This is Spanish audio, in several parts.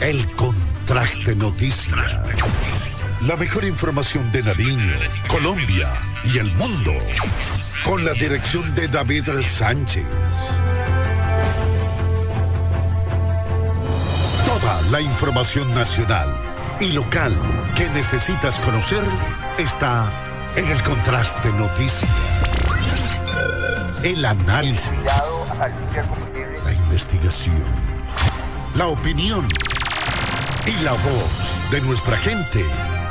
el contraste noticia. La mejor información de Nariño, Colombia y el mundo. Con la dirección de David Sánchez. Toda la información nacional y local que necesitas conocer está en el contraste noticia. El análisis. La investigación. La opinión. Y la voz de nuestra gente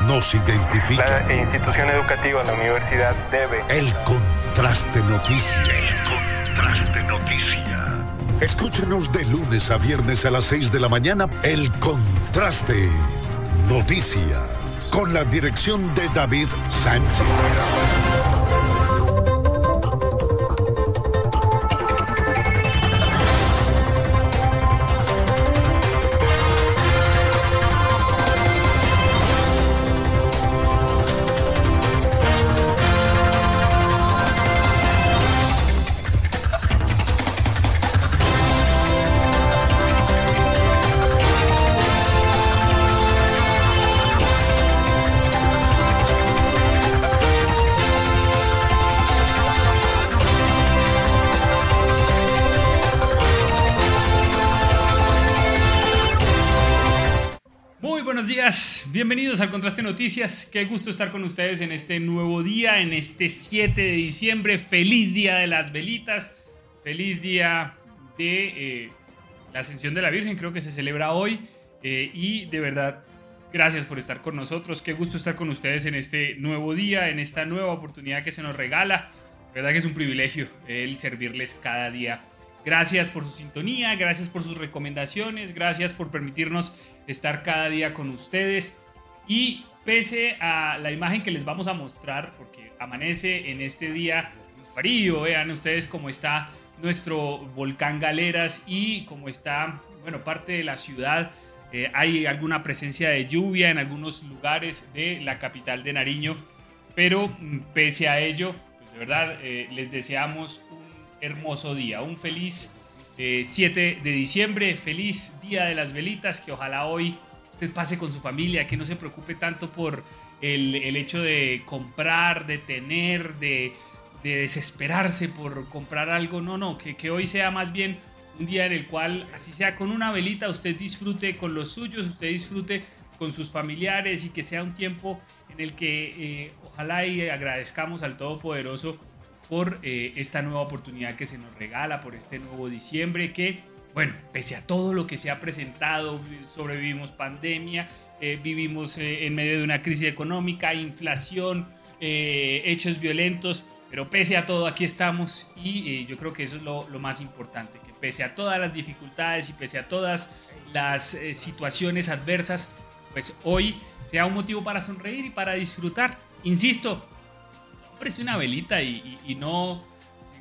nos identifica. La institución educativa, la universidad debe. El contraste noticia. El contraste noticia. Escúchenos de lunes a viernes a las 6 de la mañana. El contraste noticia. Con la dirección de David Sánchez. Bienvenidos al Contraste Noticias. Qué gusto estar con ustedes en este nuevo día, en este 7 de diciembre. Feliz día de las velitas. Feliz día de eh, la ascensión de la Virgen, creo que se celebra hoy. Eh, y de verdad, gracias por estar con nosotros. Qué gusto estar con ustedes en este nuevo día, en esta nueva oportunidad que se nos regala. De verdad que es un privilegio el servirles cada día Gracias por su sintonía, gracias por sus recomendaciones, gracias por permitirnos estar cada día con ustedes. Y pese a la imagen que les vamos a mostrar, porque amanece en este día frío, vean ustedes cómo está nuestro volcán Galeras y cómo está, bueno, parte de la ciudad. Eh, hay alguna presencia de lluvia en algunos lugares de la capital de Nariño, pero mm, pese a ello, pues de verdad eh, les deseamos hermoso día, un feliz 7 eh, de diciembre, feliz Día de las Velitas, que ojalá hoy pase con su familia, que no se preocupe tanto por el, hecho de comprar, de tener, de, desesperarse por comprar algo, no, no, que, que hoy sea más bien un día en el cual, así sea con una velita, usted disfrute con los suyos, usted disfrute con sus familiares y que sea un tiempo en el que eh, ojalá y agradezcamos al Todopoderoso por eh, esta nueva oportunidad que se nos regala, por este nuevo diciembre que, bueno, pese a todo lo que se ha presentado, sobrevivimos pandemia, eh, vivimos eh, en medio de una crisis económica, inflación, hechos violentos, pero pese a todo aquí estamos y yo creo que eso es lo, más importante, que pese a todas las dificultades y pese a todas las situaciones adversas, pues hoy sea un motivo para sonreír y para disfrutar. Insisto, preste una velita y, no,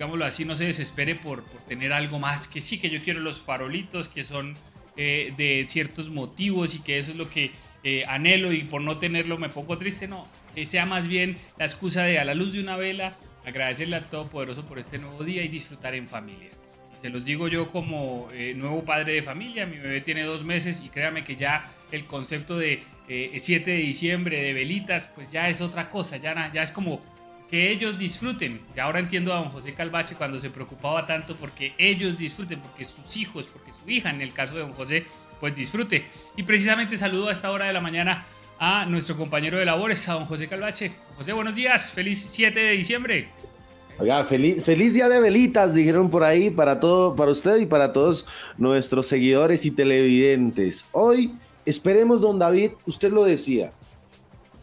digámoslo así, no se desespere por, tener algo más. Que sí, que yo quiero los farolitos que son eh, de ciertos motivos y que eso es lo que eh, anhelo y por no tenerlo me pongo triste. No, sea más bien la excusa de a la luz de una vela agradecerle a Todopoderoso por este nuevo día y disfrutar en familia. Se los digo yo como eh, nuevo padre de familia, mi bebé tiene dos meses y créame que ya el concepto de 7 de diciembre, de velitas, pues ya es otra cosa, ya, ya es como que ellos disfruten. Y ahora entiendo a don José Calvache cuando se preocupaba tanto porque ellos disfruten, porque sus hijos, porque su hija, en el caso de don José, pues disfrute. Y precisamente saludo a esta hora de la mañana a nuestro compañero de labores, a don José Calvache. José, buenos días, feliz 7 de diciembre. Feliz, feliz día de velitas, dijeron por ahí, para todo, para usted y para todos nuestros seguidores y televidentes. Hoy esperemos, don David, usted lo decía,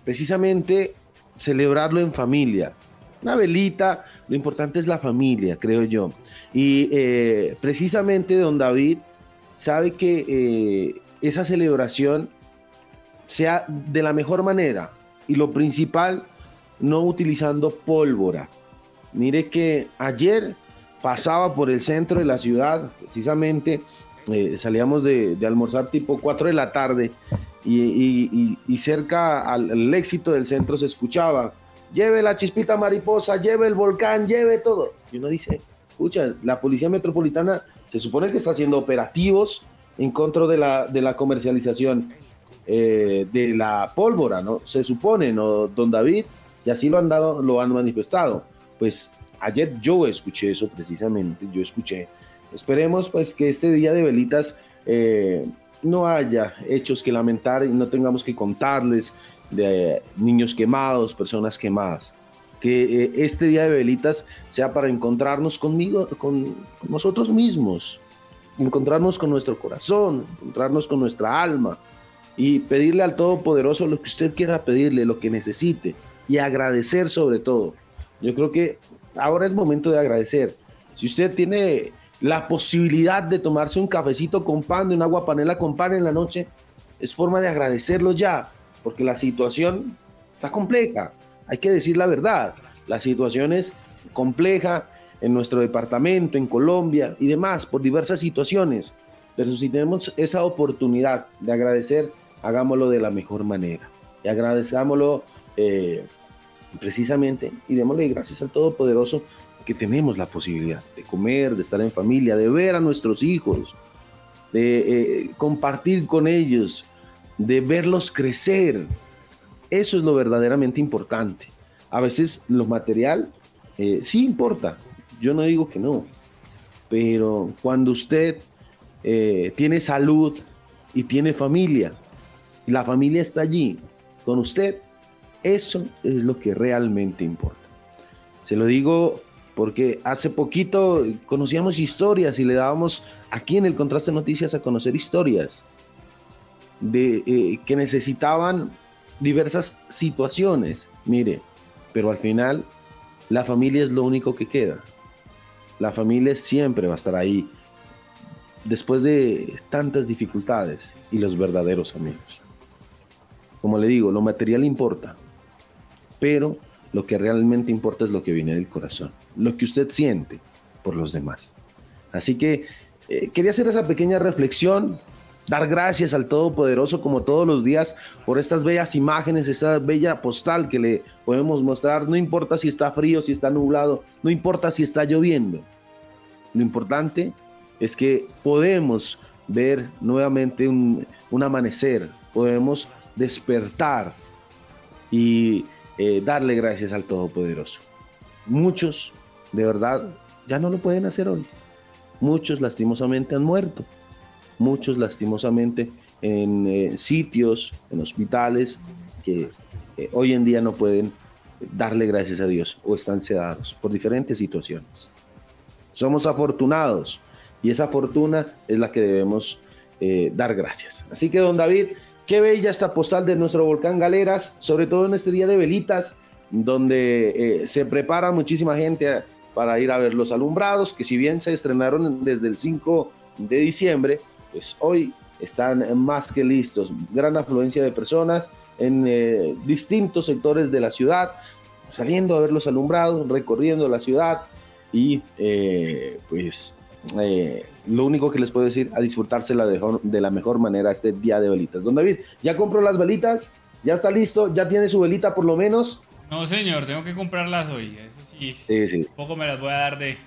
precisamente celebrarlo en familia. Una velita, lo importante es la familia, creo yo. Y eh, precisamente don David sabe que eh, esa celebración sea de la mejor manera y lo principal, no utilizando pólvora. Mire que ayer pasaba por el centro de la ciudad, precisamente eh, salíamos de, de, almorzar tipo 4 de la tarde y, cerca al, éxito del centro se escuchaba, lleve la chispita mariposa, lleve el volcán, lleve todo. Y uno dice, escucha, la policía metropolitana se supone que está haciendo operativos en contra de la, de la comercialización eh, de la pólvora, ¿no? Se supone, ¿no, don David? Y así lo han dado, lo han manifestado. Pues ayer yo escuché eso precisamente, yo escuché. Esperemos pues que este día de velitas eh, no haya hechos que lamentar y no tengamos que contarles de niños quemados, personas quemadas. Que eh, este día de velitas sea para encontrarnos conmigo, con nosotros mismos, encontrarnos con nuestro corazón, encontrarnos con nuestra alma y pedirle al Todopoderoso lo que usted quiera pedirle, lo que necesite y agradecer sobre todo. Yo creo que ahora es momento de agradecer. Si usted tiene la posibilidad de tomarse un cafecito con pan, de un agua panela con pan en la noche, es forma de agradecerlo ya, porque la situación está compleja. Hay que decir la verdad. La situación es compleja, en nuestro departamento, en Colombia y demás, por diversas situaciones. Pero si tenemos esa oportunidad de agradecer, hagámoslo de la mejor manera. Y agradezcámoslo eh, precisamente y démosle gracias al Todopoderoso que tenemos la posibilidad de comer, de estar en familia, de ver a nuestros hijos, de eh, compartir con ellos, de verlos crecer. Eso es lo verdaderamente importante. A veces lo material eh, sí importa, yo no digo que no, pero cuando usted eh, tiene salud y tiene familia, y la familia está allí con usted, eso es lo que realmente importa. Se lo digo porque hace poquito conocíamos historias y le dábamos aquí en el Contraste Noticias a conocer historias de eh, que necesitaban diversas situaciones. Mire, pero al final la familia es lo único que queda. La familia siempre va a estar ahí después de tantas dificultades y los verdaderos amigos. Como le digo, lo material importa, pero lo que realmente importa es lo que viene del corazón, lo que usted siente por los demás. Así que eh, quería hacer esa pequeña reflexión, dar gracias al Todopoderoso como todos los días por estas bellas imágenes, esta bella postal que le podemos mostrar. No importa si está frío, si está nublado, no importa si está lloviendo. Lo importante es que podemos ver nuevamente un, amanecer, podemos despertar y eh, darle gracias al Todopoderoso. Muchos, de verdad, ya no lo pueden hacer hoy. Muchos lastimosamente han muerto. Muchos lastimosamente en eh, sitios, en hospitales, que eh, hoy en día no pueden darle gracias a Dios o están sedados por diferentes situaciones. Somos afortunados y esa fortuna es la que debemos dar gracias. Así que, don David, qué bella esta postal de nuestro volcán Galeras, sobre todo en este día de velitas, donde eh, se prepara muchísima gente para ir a ver los alumbrados, que si bien se estrenaron desde el 5 de diciembre, pues hoy están más que listos. Gran afluencia de personas en eh, distintos sectores de la ciudad, saliendo a ver los alumbrados, recorriendo la ciudad, y eh, pues eh, lo único que les puedo decir, a disfrutársela de, de la mejor manera este día de velitas. Don David, ¿ya compró las velitas? ¿Ya está listo? ¿Ya tiene su velita por lo menos? No, señor, tengo que comprarlas hoy. Eso sí. Sí, sí. Poco me las voy a dar de.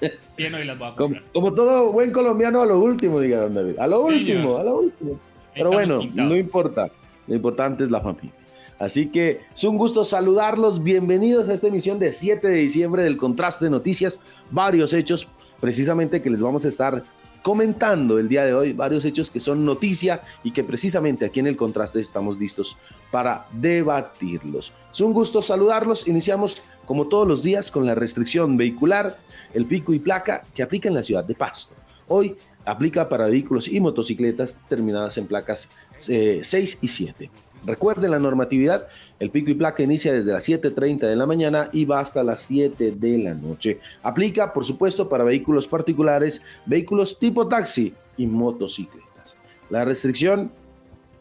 100 hoy las voy a comprar. Como, todo buen colombiano, a lo último, diga Don David. A lo último, a lo último. Pero bueno, no importa. Lo importante es la familia. Así que es un gusto saludarlos. Bienvenidos a esta emisión de 7 de diciembre del Contraste de Noticias. Varios hechos precisamente que les vamos a estar comentando el día de hoy. Varios hechos que son noticia y que precisamente aquí en el Contraste estamos listos para debatirlos. Es un gusto saludarlos. Iniciamos como todos los días con la restricción vehicular, el pico y placa que aplica en la ciudad de Pasto. Hoy aplica para vehículos y motocicletas terminadas en placas 6 eh, y 7. Recuerden la normatividad, el pico y placa inicia desde las 7.30 de la mañana y va hasta las 7 de la noche. Aplica, por supuesto, para vehículos particulares, vehículos tipo taxi y motocicletas. La restricción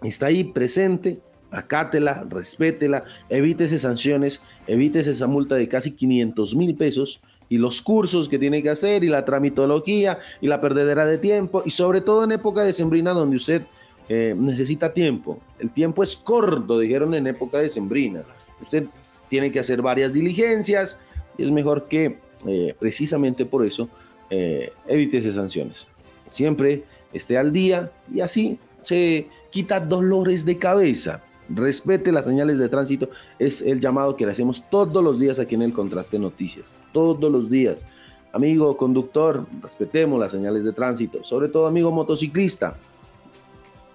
está ahí presente, acátela, respétela, evítese sanciones, evítese esa multa de casi 500 mil pesos y los cursos que tiene que hacer y la tramitología y la perdedera de tiempo y sobre todo en época de sembrina donde usted eh, necesita tiempo. El tiempo es corto, dijeron en época de sembrina. Usted tiene que hacer varias diligencias y es mejor que eh, precisamente por eso eh, evite esas sanciones. Siempre esté al día y así se quita dolores de cabeza. Respete las señales de tránsito, es el llamado que le hacemos todos los días aquí en el Contraste Noticias, todos los días. Amigo conductor, respetemos las señales de tránsito, sobre todo amigo motociclista,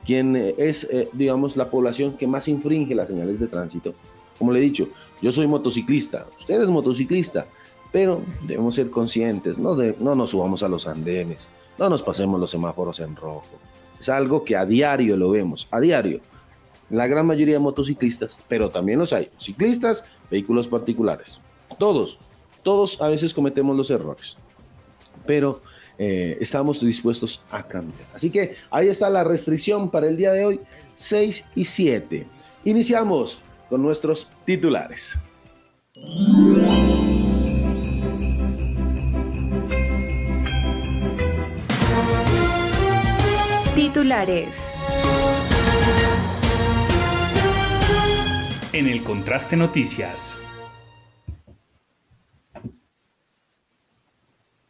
quien es, eh, digamos, la población que más infringe las señales de tránsito. Como le he dicho, yo soy motociclista, usted es motociclista, pero debemos ser conscientes, no, no nos subamos a los andenes, no nos pasemos los semáforos en rojo. Es algo que a diario lo vemos, a diario. La gran mayoría de motociclistas, pero también los hay, ciclistas, vehículos particulares. Todos, todos a veces cometemos los errores, pero eh, estamos dispuestos a cambiar. Así que ahí está la restricción para el día de hoy, 6 y 7. Iniciamos con nuestros titulares. Titulares. En el Contraste Noticias.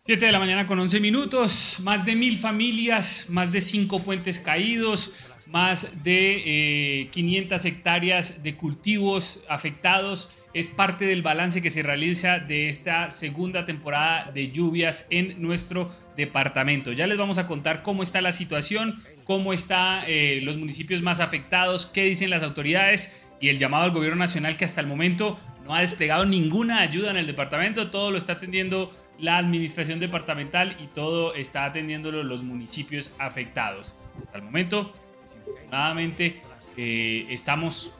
7 de la mañana con 11 minutos, más de mil familias, más de cinco puentes caídos, más de 500 eh, hectáreas de cultivos afectados. Es parte del balance que se realiza de esta segunda temporada de lluvias en nuestro departamento. Ya les vamos a contar cómo está la situación, cómo están eh, los municipios más afectados, qué dicen las autoridades y el llamado al gobierno nacional que hasta el momento no ha desplegado ninguna ayuda en el departamento, todo lo está atendiendo la administración departamental y todo está atendiéndolo los municipios afectados. Hasta el momento, desafortunadamente, eh, estamos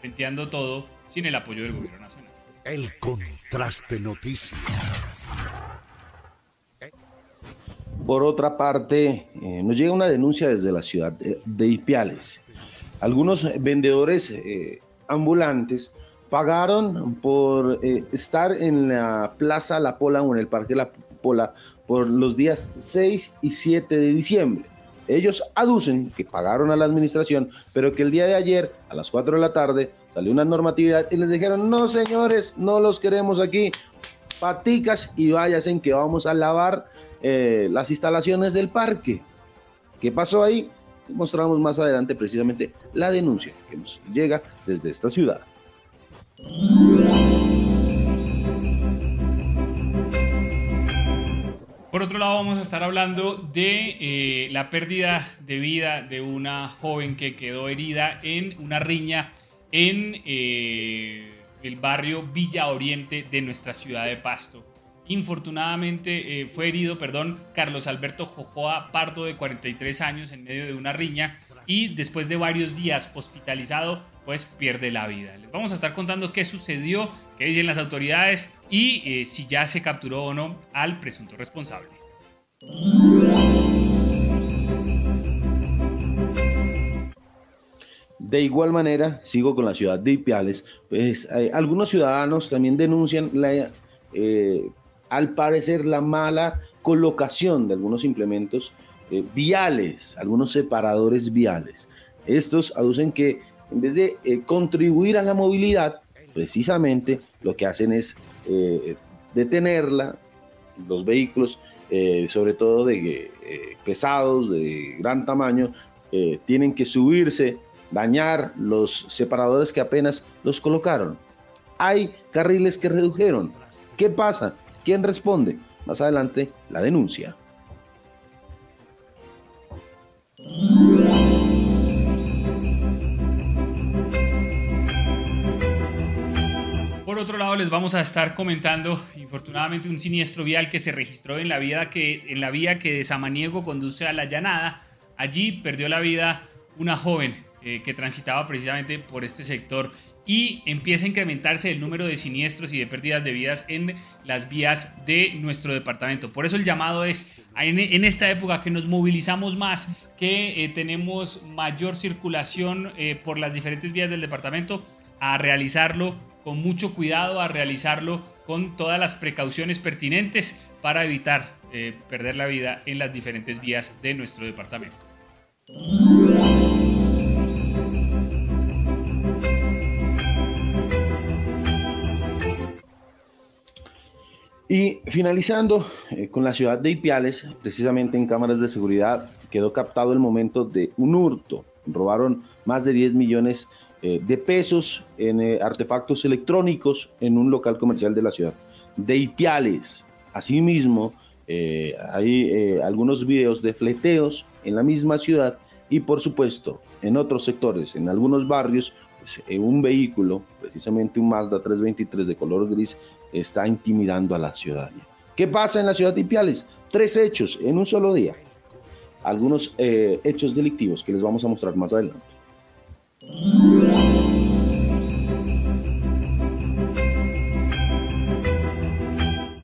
frenteando todo sin el apoyo del gobierno nacional. El contraste noticias. Por otra parte, eh, nos llega una denuncia desde la ciudad de, Ipiales. Algunos vendedores eh, ambulantes pagaron por eh, estar en la Plaza La Pola o en el Parque La Pola por los días 6 y 7 de diciembre. Ellos aducen que pagaron a la administración, pero que el día de ayer, a las 4 de la tarde, salió una normatividad y les dijeron, no señores, no los queremos aquí, paticas y váyanse que vamos a lavar eh, las instalaciones del parque. ¿Qué pasó ahí? Mostramos más adelante precisamente la denuncia que nos llega desde esta ciudad. Por otro lado, vamos a estar hablando de eh, la pérdida de vida de una joven que quedó herida en una riña en eh, el barrio Villa Oriente de nuestra ciudad de Pasto. Infortunadamente eh, fue herido, perdón, Carlos Alberto Jojoa Pardo de 43 años en medio de una riña y después de varios días hospitalizado, pues pierde la vida. Les vamos a estar contando qué sucedió, qué dicen las autoridades y eh, si ya se capturó o no al presunto responsable. De igual manera, sigo con la ciudad de Ipiales, pues eh, algunos ciudadanos también denuncian la al parecer la mala colocación de algunos implementos eh, viales, algunos separadores viales. Estos aducen que en vez de eh, contribuir a la movilidad, precisamente lo que hacen es eh, detenerla, los vehículos, sobre todo de pesados, de gran tamaño, tienen que subirse, dañar los separadores que apenas los colocaron. Hay carriles que redujeron. ¿Qué pasa? ¿Quién responde? Más adelante, la denuncia. Por otro lado, les vamos a estar comentando, infortunadamente, un siniestro vial que se registró en la vía que, en la vía que de Samaniego conduce a la Llanada. Allí perdió la vida una joven eh, que transitaba precisamente por este sector y empieza a incrementarse el número de siniestros y de pérdidas de vidas en las vías de nuestro departamento. Por eso el llamado es en, esta época que nos movilizamos más, que eh, tenemos mayor circulación eh, por las diferentes vías del departamento, a realizarlo con mucho cuidado, a realizarlo con todas las precauciones pertinentes para evitar perder la vida en las diferentes vías de nuestro departamento. Y finalizando eh, con la ciudad de Ipiales, precisamente en cámaras de seguridad quedó captado el momento de un hurto. Robaron más de 10 millones eh, de pesos en eh, artefactos electrónicos en un local comercial de la ciudad de Ipiales. Asimismo, eh, hay algunos videos de fleteos en la misma ciudad y por supuesto en otros sectores, en algunos barrios, pues, un vehículo, precisamente un Mazda 323 de color gris, está intimidando a la ciudadanía. ¿Qué pasa en la ciudad de Ipiales? Tres hechos en un solo día. Algunos hechos delictivos que les vamos a mostrar más adelante.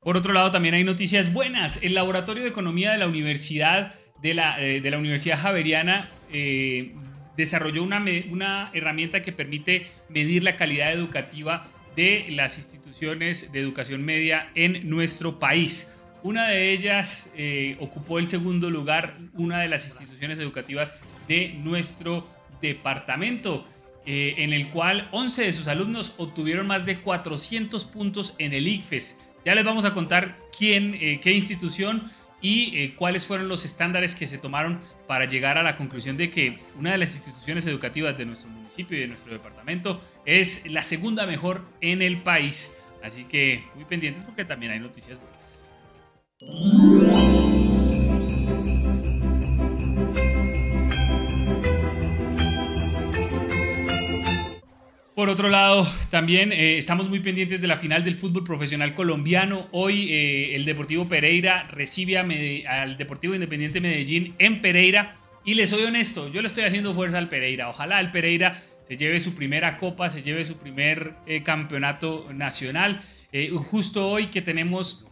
Por otro lado, también hay noticias buenas. El Laboratorio de Economía de la Universidad de la, eh, Universidad Javeriana eh, desarrolló una, una herramienta que permite medir la calidad educativa de las instituciones de educación media en nuestro país. Una de ellas eh, ocupó el segundo lugar, una de las instituciones educativas de nuestro departamento, eh, en el cual 11 de sus alumnos obtuvieron más de 400 puntos en el ICFES. Ya les vamos a contar quién, eh, qué institución y eh, cuáles fueron los estándares que se tomaron para llegar a la conclusión de que una de las instituciones educativas de nuestro municipio y de nuestro departamento es la segunda mejor en el país. Así que muy pendientes porque también hay noticias buenas. Por otro lado, también eh, estamos muy pendientes de la final del fútbol profesional colombiano. Hoy eh, el Deportivo Pereira recibe al Deportivo Independiente Medellín en Pereira. Y les soy honesto, yo le estoy haciendo fuerza al Pereira. Ojalá el Pereira se lleve su primera copa, se lleve su primer eh, campeonato nacional. justo hoy que tenemos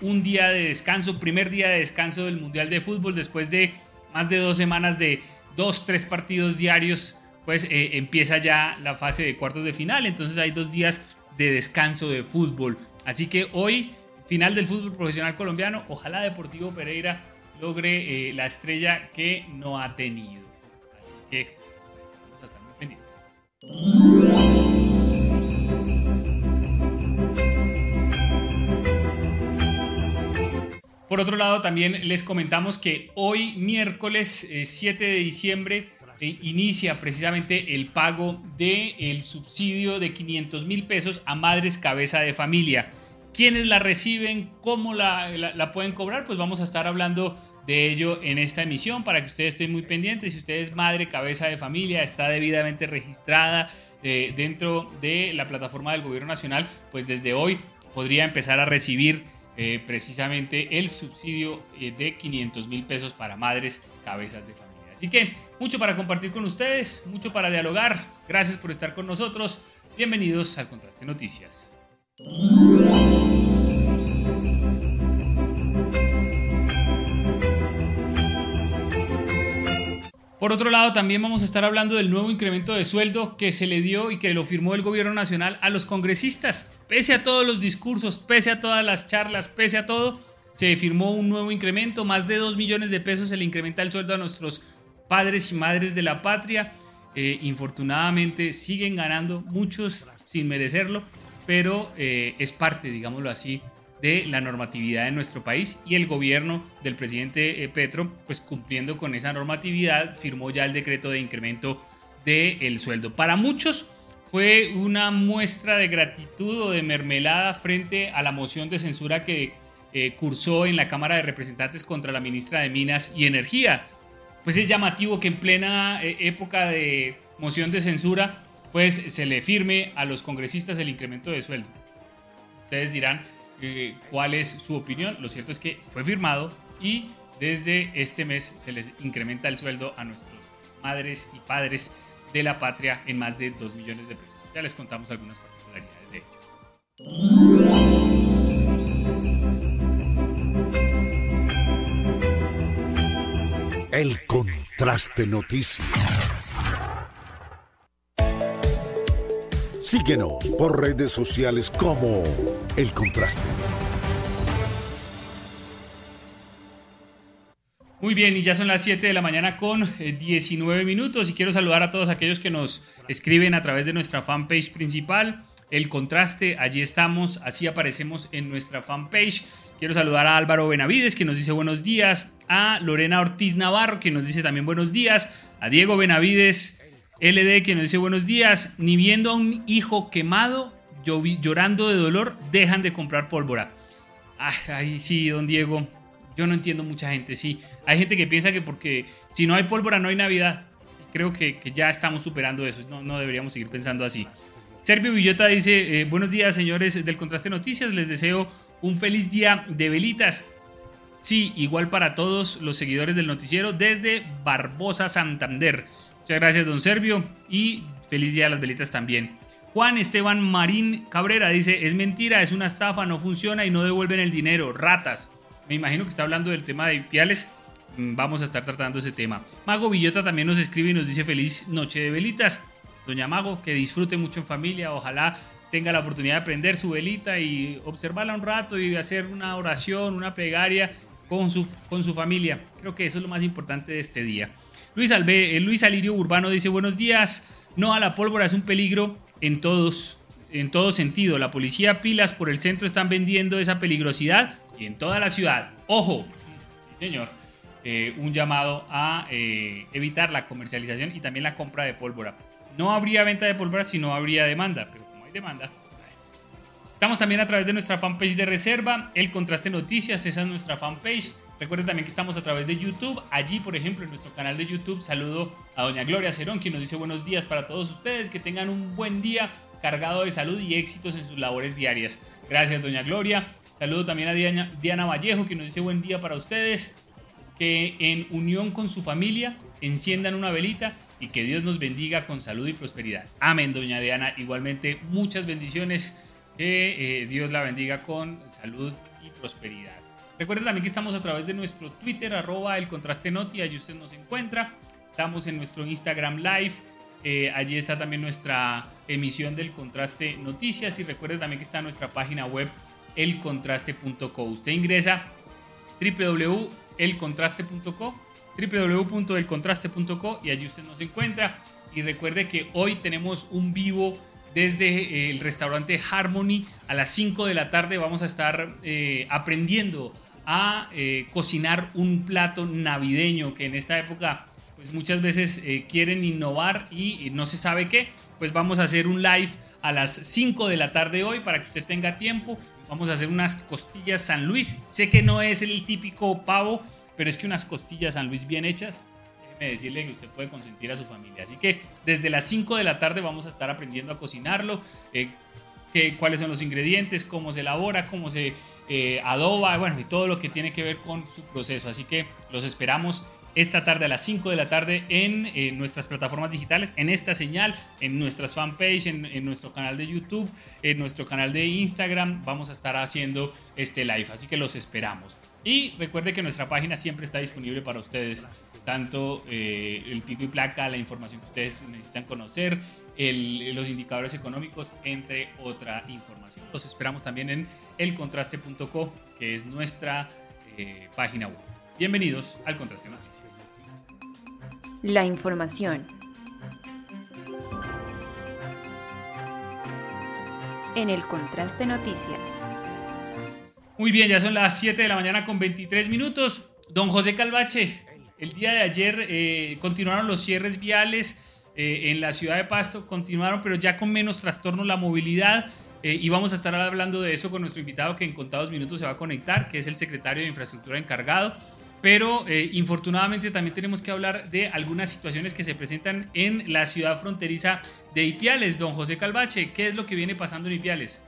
un día de descanso, primer día de descanso del Mundial de Fútbol, después de más de dos semanas de dos, tres partidos diarios pues eh, empieza ya la fase de cuartos de final, entonces hay dos días de descanso de fútbol. Así que hoy, final del fútbol profesional colombiano, ojalá Deportivo Pereira logre eh, la estrella que no ha tenido. Así que vamos a. Por otro lado, también les comentamos que hoy, miércoles 7 eh, de diciembre, inicia precisamente el pago del el subsidio de 500 mil pesos a madres cabeza de familia. ¿Quiénes la reciben? ¿Cómo la, pueden cobrar? Pues vamos a estar hablando de ello en esta emisión para que ustedes estén muy pendientes. Si usted es madre cabeza de familia, está debidamente registrada eh, dentro de la plataforma del Gobierno Nacional, pues desde hoy podría empezar a recibir eh, precisamente el subsidio de 500 mil pesos para madres cabezas de familia. Así que mucho para compartir con ustedes, mucho para dialogar. Gracias por estar con nosotros. Bienvenidos al Contraste Noticias. Por otro lado, también vamos a estar hablando del nuevo incremento de sueldo que se le dio y que lo firmó el gobierno nacional a los congresistas. Pese a todos los discursos, pese a todas las charlas, pese a todo, se firmó un nuevo incremento. Más de 2 millones de pesos se le incrementa el sueldo a nuestros padres y madres de la patria. Eh, infortunadamente siguen ganando muchos sin merecerlo, pero eh, es parte, digámoslo así, de la normatividad de nuestro país y el gobierno del presidente eh, Petro, pues cumpliendo con esa normatividad, firmó ya el decreto de incremento del sueldo. Para muchos fue una muestra de gratitud o de mermelada frente a la moción de censura que cursó en la Cámara de Representantes contra la ministra de Minas y Energía pues es llamativo que en plena eh, época de moción de censura, pues se le firme a los congresistas el incremento de sueldo. Ustedes dirán eh, cuál es su opinión. Lo cierto es que fue firmado y desde este mes se les incrementa el sueldo a nuestros madres y padres de la patria en más de 2 millones de pesos. Ya les contamos algunas particularidades de ello. El Contraste Noticias. Síguenos por redes sociales como El Contraste. Muy bien, y ya son las 7 de la mañana con 19 eh, minutos y quiero saludar a todos aquellos que nos escriben a través de nuestra fanpage principal El Contraste, allí estamos, así aparecemos en nuestra fanpage. Quiero saludar a Álvaro Benavides, que nos dice buenos días, a Lorena Ortiz Navarro, que nos dice también buenos días, a Diego Benavides LD, que nos dice buenos días, ni viendo a un hijo quemado, llorando de dolor, dejan de comprar pólvora. Ay, sí, don Diego, yo no entiendo mucha gente, sí. Hay gente que piensa que porque si no hay pólvora no hay Navidad. Creo que, ya estamos superando eso, no, no deberíamos seguir pensando así. Servio Villota dice, eh, buenos días señores del Contraste Noticias, les deseo un feliz día de velitas. Sí, igual para todos los seguidores del noticiero desde Barbosa, Santander. Muchas gracias, don Servio, y feliz día de las velitas también. Juan Esteban Marín Cabrera dice, es mentira, es una estafa, no funciona y no devuelven el dinero, ratas. Me imagino que está hablando del tema de Ipiales. Mm, vamos a estar tratando ese tema. Mago Villota también nos escribe y nos dice feliz noche de velitas. Doña Mago, que disfrute mucho en familia, ojalá tenga la oportunidad de prender su velita y observarla un rato y hacer una oración, una plegaria con su, con su familia. Creo que eso es lo más importante de este día. Luis, Albe, eh, Luis Alirio Urbano dice buenos días. No a la pólvora es un peligro en todos, en todo sentido. La policía pilas por el centro están vendiendo esa peligrosidad y en toda la ciudad. Ojo, sí señor. Eh, un llamado a eh, evitar la comercialización y también la compra de pólvora. No habría venta de pólvora si no habría demanda, pero como hay demanda. Estamos también a través de nuestra fanpage de reserva, El Contraste Noticias, esa es nuestra fanpage. Recuerden también que estamos a través de YouTube. Allí, por ejemplo, en nuestro canal de YouTube, saludo a doña Gloria Cerón, quien nos dice buenos días para todos ustedes, que tengan un buen día cargado de salud y éxitos en sus labores diarias. Gracias, doña Gloria. Saludo también a Diana, Diana Vallejo, que nos dice buen día para ustedes, que en unión con su familia enciendan una velita y que Dios nos bendiga con salud y prosperidad. Amén, doña Diana. Igualmente, muchas bendiciones. Que eh, Dios la bendiga con salud y prosperidad. Recuerden también que estamos a través de nuestro Twitter, arroba el contraste noti, allí usted nos encuentra. Estamos en nuestro Instagram Live. Eh, allí está también nuestra emisión del Contraste Noticias y recuerde también que está nuestra página web elcontraste.co. Usted ingresa www.elcontraste.co www.elcontraste.co y allí usted nos encuentra. Y recuerde que hoy tenemos un vivo desde eh, el restaurante Harmony a las 5 de la tarde. Vamos a estar eh, aprendiendo a eh, cocinar un plato navideño que en esta época pues muchas veces quieren innovar y, no se sabe qué. Pues vamos a hacer un live a las 5 de la tarde hoy para que usted tenga tiempo. Vamos a hacer unas costillas San Luis. Sé que no es el típico pavo pero es que unas costillas San Luis bien hechas, déjeme decirle que usted puede consentir a su familia. Así que desde las 5 de la tarde vamos a estar aprendiendo a cocinarlo, eh, cuáles son los ingredientes, cómo se elabora, cómo se eh, adoba, bueno, y todo lo que tiene que ver con su proceso. Así que los esperamos esta tarde a las 5 de la tarde en nuestras plataformas digitales, en esta señal, en nuestras fanpage, en, en, nuestro canal de YouTube, en nuestro canal de Instagram. Vamos a estar haciendo este live, así que los esperamos. Y recuerde que nuestra página siempre está disponible para ustedes, tanto eh, el pico y placa, la información que ustedes necesitan conocer, los indicadores económicos, entre otra información. Los esperamos también en elcontraste.co, que es nuestra eh, página web. Bienvenidos al Contraste Noticias. La información. En el Contraste Noticias. Muy bien, ya son las 7 de la mañana con 23 minutos. Don José Calvache, el día de ayer eh, continuaron los cierres viales eh, en la ciudad de Pasto, continuaron, pero ya con menos trastorno la movilidad. Eh, y vamos a estar hablando de eso con nuestro invitado que en contados minutos se va a conectar, que es el secretario de Infraestructura encargado. Pero infortunadamente también tenemos que hablar de algunas situaciones que se presentan en la ciudad fronteriza de Ipiales. Don José Calvache, ¿qué es lo que viene pasando en Ipiales?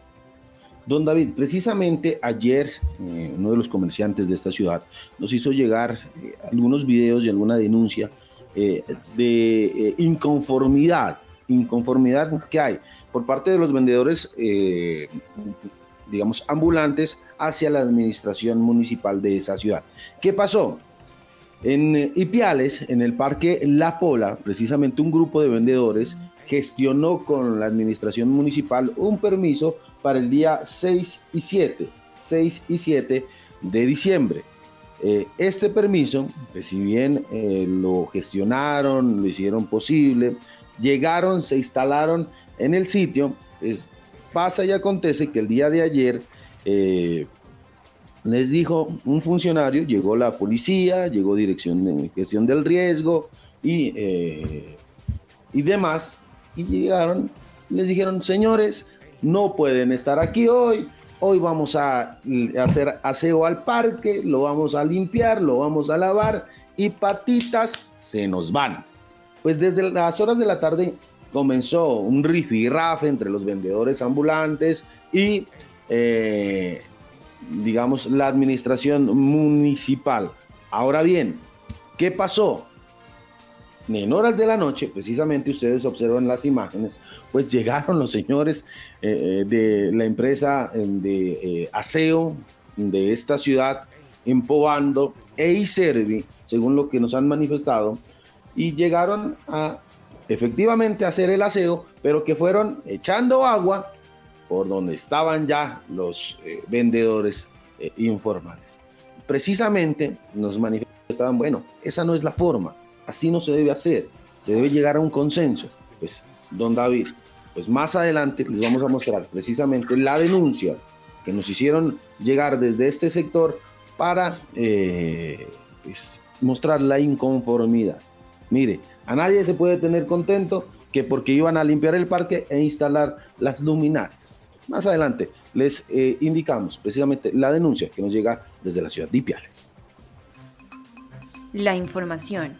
Don David, precisamente ayer eh, uno de los comerciantes de esta ciudad nos hizo llegar eh, algunos videos y alguna denuncia eh, de inconformidad, inconformidad que hay por parte de los vendedores, digamos, ambulantes hacia la administración municipal de esa ciudad. ¿Qué pasó? En Ipiales, en el parque La Pola, precisamente un grupo de vendedores gestionó con la administración municipal un permiso para el día 6 y 7, 6 y 7 de diciembre. Eh, este permiso, pues si bien eh, lo gestionaron, lo hicieron posible, llegaron, se instalaron en el sitio, pues pasa y acontece que el día de ayer eh, les dijo un funcionario, llegó la policía, llegó Dirección de Gestión del Riesgo y, y demás, y llegaron, les dijeron, señores, no pueden estar aquí hoy, hoy vamos a hacer aseo al parque, lo vamos a limpiar, lo vamos a lavar y patitas se nos van. Pues desde las horas de la tarde comenzó un rifirrafe entre los vendedores ambulantes y eh, digamos, la administración municipal. Ahora bien, ¿qué pasó? En horas de la noche, precisamente ustedes observan las imágenes, pues llegaron los señores eh, eh, de la empresa eh, de aseo de esta ciudad, Empobando e Iservi, según lo que nos han manifestado, y llegaron a efectivamente hacer el aseo, pero que fueron echando agua por donde estaban ya los eh, vendedores eh, informales. Precisamente nos manifestaban, bueno, esa no es la forma, así no se debe hacer, se debe llegar a un consenso. Pues, don David, pues más adelante les vamos a mostrar precisamente la denuncia que nos hicieron llegar desde este sector para eh, pues, mostrar la inconformidad. Mire, a nadie se puede tener contento que porque iban a limpiar el parque e instalar las luminarias. Más adelante les eh, indicamos precisamente la denuncia que nos llega desde la ciudad de Ipiales. La información.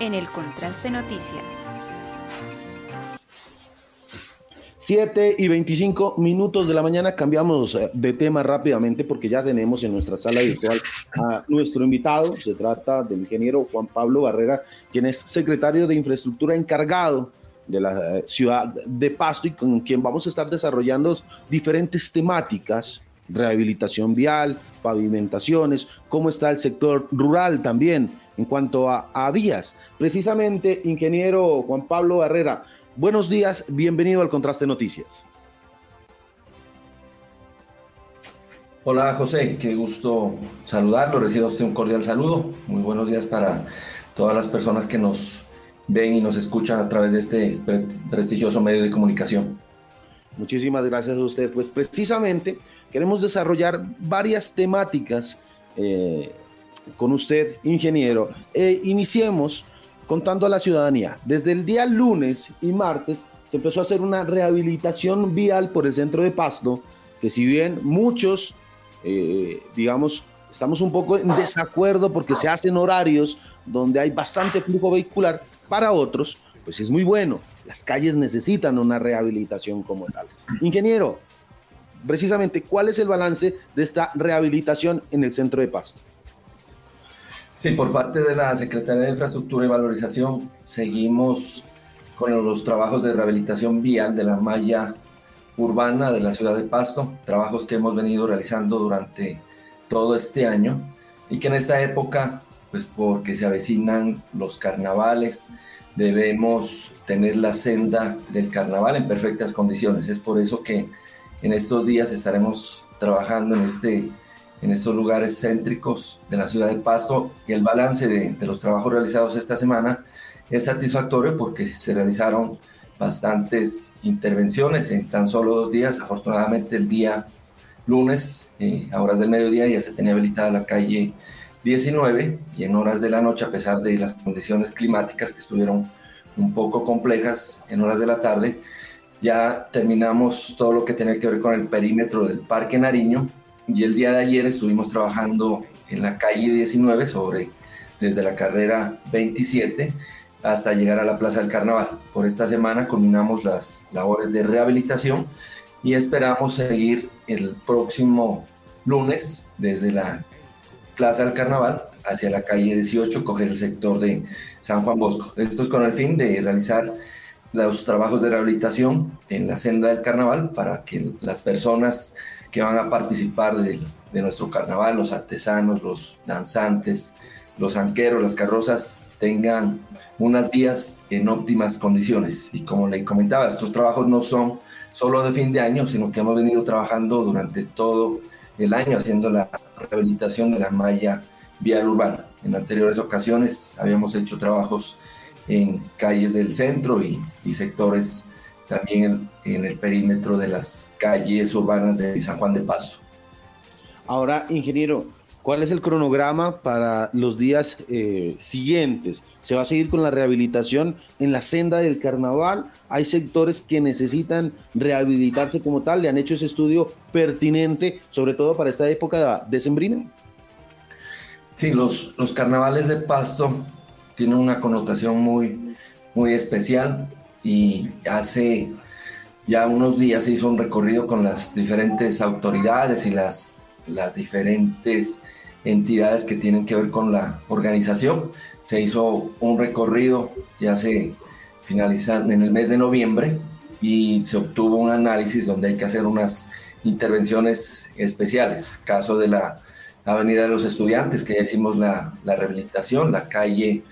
En el Contraste Noticias. 7 y 25 minutos de la mañana cambiamos eh, de tema rápidamente porque ya tenemos en nuestra sala virtual a nuestro invitado. Se trata del ingeniero Juan Pablo Barrera, quien es secretario de infraestructura encargado de la eh, ciudad de Pasto y con quien vamos a estar desarrollando diferentes temáticas, rehabilitación vial, pavimentaciones, cómo está el sector rural también en cuanto a, a vías. Precisamente, ingeniero Juan Pablo Barrera, Buenos días, bienvenido al Contraste Noticias. Hola José, qué gusto saludarlo, recibo usted un cordial saludo. Muy buenos días para todas las personas que nos ven y nos escuchan a través de este prestigioso medio de comunicación. Muchísimas gracias a usted. Pues precisamente queremos desarrollar varias temáticas eh, con usted, ingeniero. E iniciemos contando a la ciudadanía. Desde el día lunes y martes se empezó a hacer una rehabilitación vial por el centro de Pasto, que si bien muchos, eh, digamos, estamos un poco en desacuerdo porque se hacen horarios donde hay bastante flujo vehicular, para otros, pues es muy bueno. Las calles necesitan una rehabilitación como tal. Ingeniero, precisamente, ¿cuál es el balance de esta rehabilitación en el centro de Pasto? Sí, por parte de la Secretaría de Infraestructura y Valorización seguimos con los trabajos de rehabilitación vial de la malla urbana de la ciudad de Pasto, trabajos que hemos venido realizando durante todo este año y que en esta época, pues porque se avecinan los carnavales, debemos tener la senda del carnaval en perfectas condiciones. Es por eso que en estos días estaremos trabajando en este en estos lugares céntricos de la ciudad de Pasto y el balance de, los trabajos realizados esta semana es satisfactorio porque se realizaron bastantes intervenciones en tan solo dos días. Afortunadamente el día lunes, eh, a horas del mediodía, ya se tenía habilitada la calle 19 y en horas de la noche, a pesar de las condiciones climáticas que estuvieron un poco complejas en horas de la tarde, ya terminamos todo lo que tiene que ver con el perímetro del Parque Nariño y el día de ayer estuvimos trabajando en la calle 19 sobre desde la carrera 27 hasta llegar a la Plaza del Carnaval. Por esta semana culminamos las labores de rehabilitación y esperamos seguir el próximo lunes desde la Plaza del Carnaval hacia la calle 18, coger el sector de San Juan Bosco. Esto es con el fin de realizar los trabajos de rehabilitación en la senda del Carnaval para que las personas que van a participar de, nuestro carnaval, los artesanos, los danzantes, los anqueros, las carrozas, tengan unas vías en óptimas condiciones. Y como le comentaba, estos trabajos no son solo de fin de año, sino que hemos venido trabajando durante todo el año haciendo la rehabilitación de la malla vial urbana. En anteriores ocasiones habíamos hecho trabajos en calles del centro y, sectores también en, el perímetro de las calles urbanas de San Juan de Paso. Ahora, ingeniero, ¿cuál es el cronograma para los días eh, siguientes? ¿Se va a seguir con la rehabilitación en la senda del carnaval? ¿Hay sectores que necesitan rehabilitarse como tal? ¿Le han hecho ese estudio pertinente, sobre todo para esta época decembrina? Sí, los, los carnavales de Pasto tiene una connotación muy, muy especial y hace ya unos días se hizo un recorrido con las diferentes autoridades y las, las diferentes entidades que tienen que ver con la organización. Se hizo un recorrido ya se finalizando en el mes de noviembre y se obtuvo un análisis donde hay que hacer unas intervenciones especiales. Caso de la Avenida de los Estudiantes, que ya hicimos la, la rehabilitación, la calle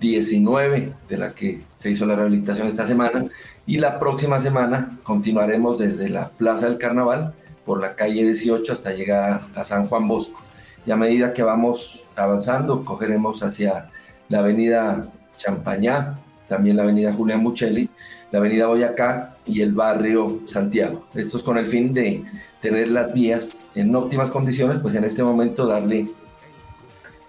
19 de la que se hizo la rehabilitación esta semana y la próxima semana continuaremos desde la Plaza del Carnaval por la calle 18 hasta llegar a San Juan Bosco. Y a medida que vamos avanzando, cogeremos hacia la avenida Champañá, también la avenida Julián Buccelli, la avenida Boyacá y el barrio Santiago. Esto es con el fin de tener las vías en óptimas condiciones, pues en este momento darle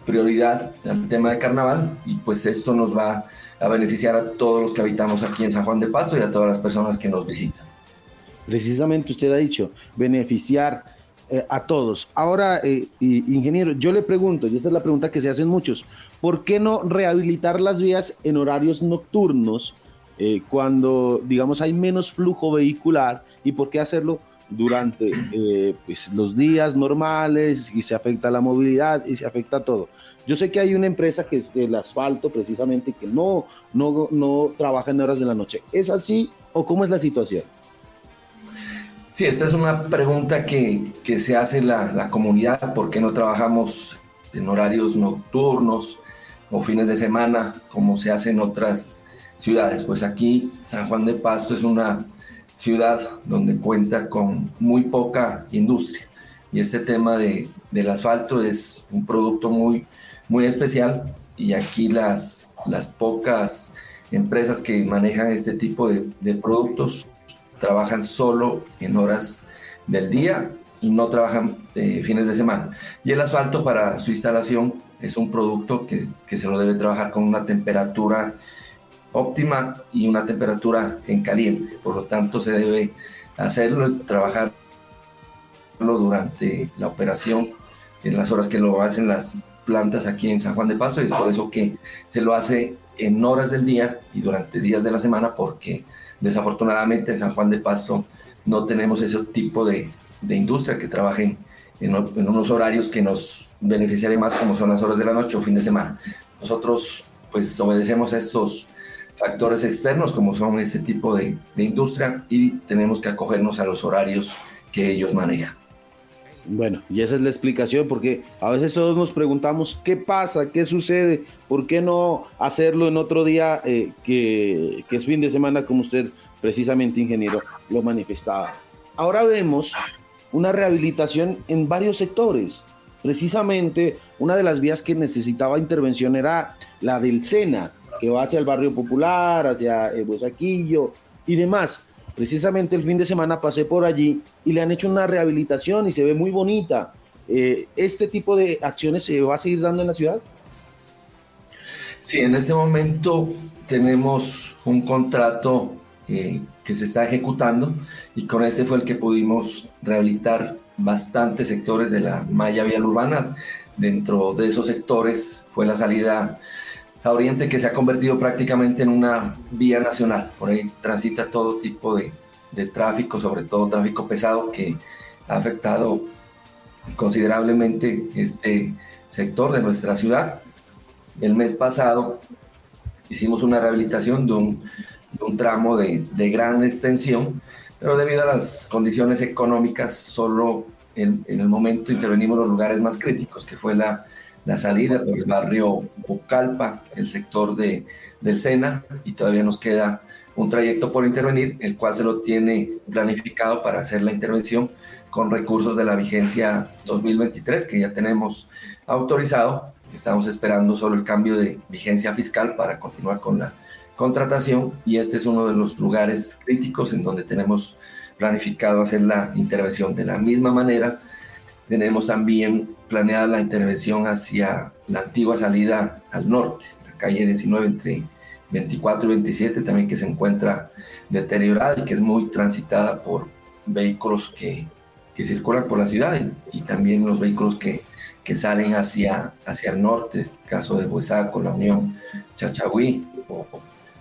prioridad al tema de carnaval y pues esto nos va a beneficiar a todos los que habitamos aquí en San Juan de Pasto y a todas las personas que nos visitan. Precisamente usted ha dicho, beneficiar eh, a todos. Ahora, eh, ingeniero, yo le pregunto, y esta es la pregunta que se hacen muchos, ¿por qué no rehabilitar las vías en horarios nocturnos eh, cuando, digamos, hay menos flujo vehicular y por qué hacerlo durante pues, los días normales y se afecta la movilidad y se afecta todo. Yo sé que hay una empresa que es el asfalto precisamente que no, no, no trabaja en horas de la noche. ¿Es así o cómo es la situación? Sí, esta es una pregunta que, que se hace la, la, comunidad, ¿por qué no trabajamos en horarios nocturnos o fines de semana como se hace en otras ciudades? Pues aquí San Juan de Pasto es una ciudad donde cuenta con muy poca industria. Y este tema de, del asfalto es un producto muy, muy especial y aquí las, las pocas empresas que manejan este tipo de, productos trabajan solo en horas del día y no trabajan eh, fines de semana. Y el asfalto para su instalación es un producto que, que se lo debe trabajar con una temperatura óptima y una temperatura en caliente. Por lo tanto, se debe hacerlo, trabajarlo durante la operación en las horas que lo hacen las plantas aquí en San Juan de Pasto y es por eso que se lo hace en horas del día y durante días de la semana porque desafortunadamente en San Juan de Pasto no tenemos ese tipo de, de industria que trabajen en, unos horarios que nos beneficiarían más como son las horas de la noche o fin de semana. Nosotros pues obedecemos estos factores externos como son ese tipo de, industria y tenemos que acogernos a los horarios que ellos manejan. Bueno, y esa es la explicación, porque a veces todos nos preguntamos qué pasa, qué sucede, por qué no hacerlo en otro día eh, que, es fin de semana, como usted precisamente, ingeniero, lo manifestaba. Ahora vemos una rehabilitación en varios sectores. Precisamente una de las vías que necesitaba intervención era la del SENA, que va hacia el barrio popular, hacia el Bosaquillo y demás. Precisamente el fin de semana pasé por allí y le han hecho una rehabilitación y se ve muy bonita. Eh, ¿Este tipo de acciones se va a seguir dando en la ciudad? Sí, en este momento tenemos un contrato eh, que se está ejecutando y con este fue el que pudimos rehabilitar bastantes sectores de la malla vial urbana. Dentro de esos sectores fue la salida a Oriente que se ha convertido prácticamente en una vía nacional. Por ahí transita todo tipo de, de tráfico, sobre todo tráfico pesado, que ha afectado considerablemente este sector de nuestra ciudad. El mes pasado hicimos una rehabilitación de un, de un tramo de, de, gran extensión, pero debido a las condiciones económicas, solo en, en el momento intervenimos los lugares más críticos, que fue la la salida por el barrio Pucallpa, el sector de, del Sena, y todavía nos queda un trayecto por intervenir, el cual se lo tiene planificado para hacer la intervención con recursos de la vigencia 2023, que ya tenemos autorizado. Estamos esperando solo el cambio de vigencia fiscal para continuar con la contratación y este es uno de los lugares críticos en donde tenemos planificado hacer la intervención. De la misma manera, tenemos también planeada la intervención hacia la antigua salida al norte, la calle 19 entre 24 y 27, también que se encuentra deteriorada y que es muy transitada por vehículos que, que circulan por la ciudad y, también los vehículos que, que, salen hacia, hacia el norte, caso de Huesaco, La Unión, Chachagüí o,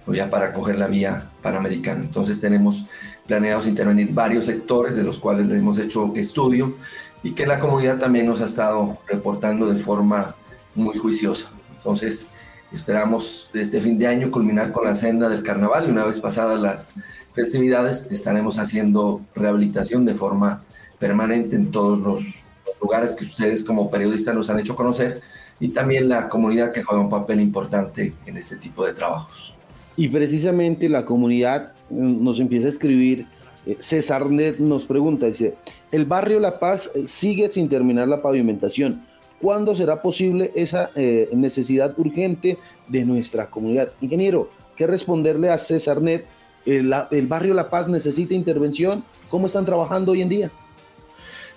o ya para coger la vía panamericana. Entonces tenemos planeados intervenir varios sectores de los cuales le hemos hecho estudio y que la comunidad también nos ha estado reportando de forma muy juiciosa. Entonces, esperamos este fin de año culminar con la senda del carnaval y una vez pasadas las festividades estaremos haciendo rehabilitación de forma permanente en todos los lugares que ustedes como periodistas nos han hecho conocer y también la comunidad que juega un papel importante en este tipo de trabajos. Y precisamente la comunidad mm, nos empieza a escribir, eh, César Net nos pregunta, dice, el barrio La Paz eh, sigue sin terminar la pavimentación. ¿Cuándo será posible esa eh, necesidad urgente de nuestra comunidad? Ingeniero, ¿qué responderle a César Net? El, barrio La Paz necesita intervención. ¿Cómo están trabajando hoy en día?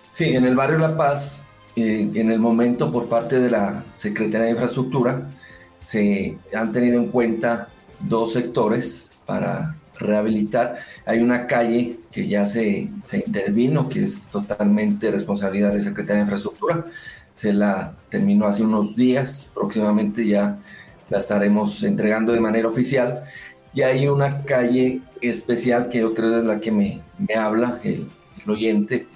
Sí, en el barrio La Paz, eh, en el momento por parte de la Secretaría de Infraestructura, se han tenido en cuenta dos sectores para rehabilitar. Hay una calle que ya se, se intervino, que es totalmente responsabilidad de la Secretaría de Infraestructura. Se la terminó hace unos días, próximamente ya la estaremos entregando de manera oficial. Y hay una calle especial que yo creo es la que me, me habla, el, el oyente.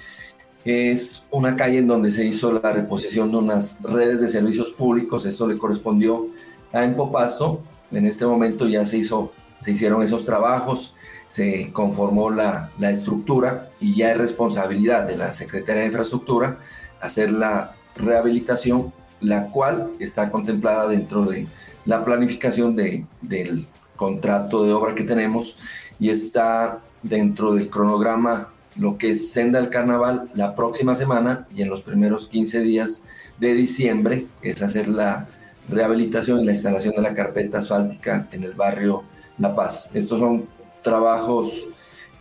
Es una calle en donde se hizo la reposición de unas redes de servicios públicos. Esto le correspondió a Empopasto. En este momento ya se hizo se hicieron esos trabajos, se conformó la, la estructura y ya es responsabilidad de la Secretaría de Infraestructura hacer la rehabilitación, la cual está contemplada dentro de la planificación de, del contrato de obra que tenemos y está dentro del cronograma lo que es Senda del Carnaval la próxima semana y en los primeros 15 días de diciembre es hacer la rehabilitación y la instalación de la carpeta asfáltica en el barrio la Paz. Estos son trabajos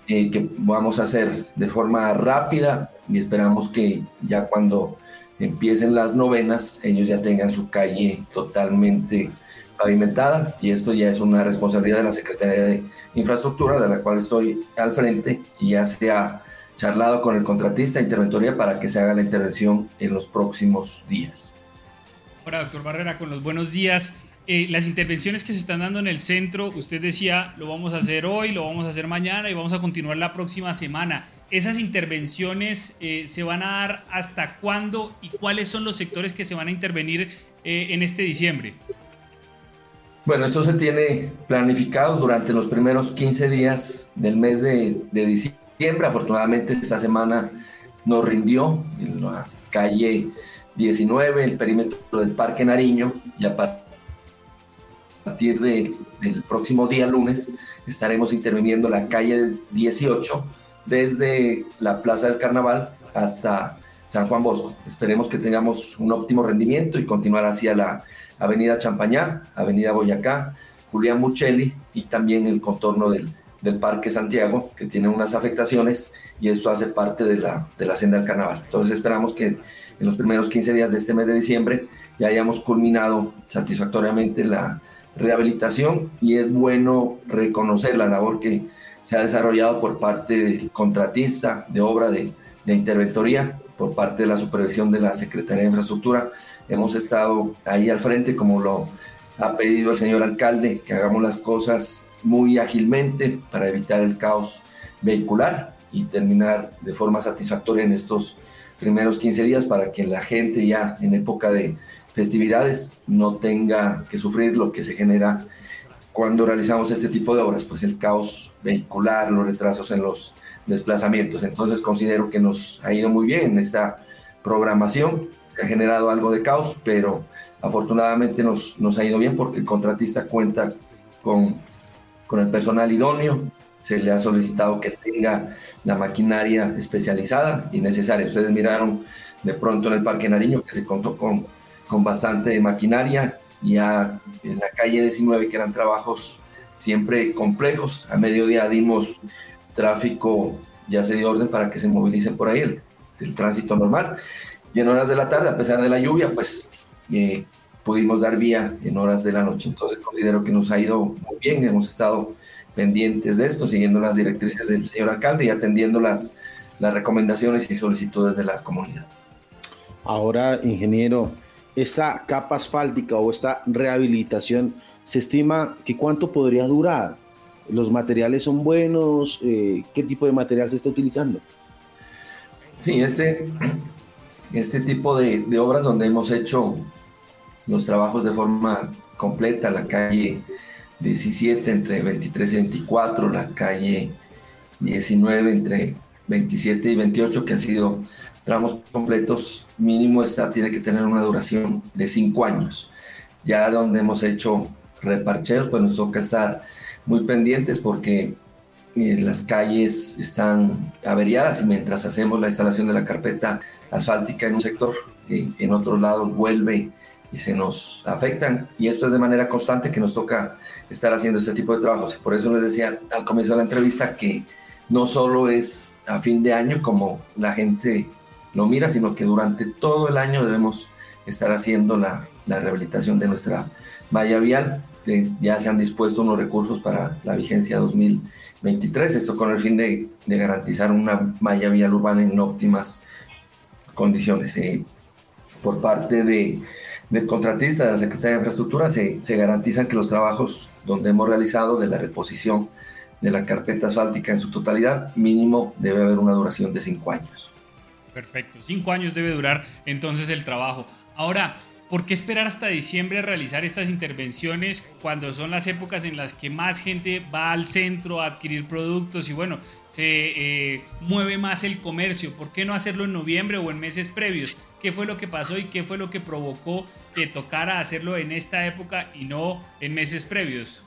eh, que vamos a hacer de forma rápida y esperamos que ya cuando empiecen las novenas ellos ya tengan su calle totalmente pavimentada y esto ya es una responsabilidad de la Secretaría de Infraestructura de la cual estoy al frente y ya se ha charlado con el contratista interventoría para que se haga la intervención en los próximos días. Ahora, doctor Barrera, con los buenos días. Eh, las intervenciones que se están dando en el centro, usted decía, lo vamos a hacer hoy, lo vamos a hacer mañana y vamos a continuar la próxima semana. ¿Esas intervenciones eh, se van a dar hasta cuándo y cuáles son los sectores que se van a intervenir eh, en este diciembre? Bueno, eso se tiene planificado durante los primeros 15 días del mes de, de diciembre. Afortunadamente esta semana nos rindió en la calle 19, el perímetro del Parque Nariño y a partir a partir de, del próximo día lunes estaremos interviniendo la calle 18 desde la Plaza del Carnaval hasta San Juan Bosco. Esperemos que tengamos un óptimo rendimiento y continuar hacia la Avenida Champañá, Avenida Boyacá, Julián Muchelli y también el contorno del, del Parque Santiago, que tiene unas afectaciones y esto hace parte de la, de la senda del carnaval. Entonces esperamos que en los primeros 15 días de este mes de diciembre ya hayamos culminado satisfactoriamente la, rehabilitación y es bueno reconocer la labor que se ha desarrollado por parte del contratista de obra de, de interventoría, por parte de la supervisión de la Secretaría de Infraestructura. Hemos estado ahí al frente, como lo ha pedido el señor alcalde, que hagamos las cosas muy ágilmente para evitar el caos vehicular y terminar de forma satisfactoria en estos primeros 15 días para que la gente ya en época de festividades no tenga que sufrir lo que se genera cuando realizamos este tipo de obras, pues el caos vehicular, los retrasos en los desplazamientos. Entonces considero que nos ha ido muy bien en esta programación. Se ha generado algo de caos, pero afortunadamente nos, nos ha ido bien porque el contratista cuenta con, con el personal idóneo. Se le ha solicitado que tenga la maquinaria especializada y necesaria. Ustedes miraron de pronto en el Parque Nariño que se contó con con bastante maquinaria. Ya en la calle 19, que eran trabajos siempre complejos. A mediodía dimos tráfico, ya se dio orden para que se movilicen por ahí el, el tránsito normal. Y en horas de la tarde, a pesar de la lluvia, pues eh, pudimos dar vía en horas de la noche. Entonces considero que nos ha ido muy bien, hemos estado pendientes de esto, siguiendo las directrices del señor alcalde y atendiendo las, las recomendaciones y solicitudes de la comunidad. Ahora, ingeniero, esta capa asfáltica o esta rehabilitación, ¿se estima que cuánto podría durar? ¿Los materiales son buenos? Eh, ¿Qué tipo de material se está utilizando? Sí, este, este tipo de, obras donde hemos hecho los trabajos de forma completa, la calle 17 entre 23 y 24, la calle 19 entre 27 y 28, que ha sido tramos completos, mínimo esta tiene que tener una duración de 5 años. Ya donde hemos hecho reparcheos, pues nos toca estar muy pendientes porque eh, las calles están averiadas y mientras hacemos la instalación de la carpeta asfáltica en un sector, eh, en otros lados vuelve y se nos afectan. Y esto es de manera constante que nos toca estar haciendo este tipo de trabajos. Por eso les decía al comienzo de la entrevista que no solo es a fin de año como la gente lo mira, sino que durante todo el año debemos estar haciendo la, rehabilitación de nuestra valla vial. ya se han dispuesto unos recursos para la vigencia 2023, esto con el fin de, garantizar una malla vial urbana en óptimas condiciones. Eh, por parte de, del contratista, de la Secretaría de Infraestructura, se, se garantizan que los trabajos donde hemos realizado de la reposición de la carpeta asfáltica en su totalidad, mínimo debe haber una duración de cinco años. Perfecto, cinco años debe durar entonces el trabajo. Ahora, ¿por qué esperar hasta diciembre a realizar estas intervenciones cuando son las épocas en las que más gente va al centro a adquirir productos y bueno, se eh, mueve más el comercio? ¿Por qué no hacerlo en noviembre o en meses previos? ¿Qué fue lo que pasó y qué fue lo que provocó que tocara hacerlo en esta época y no en meses previos?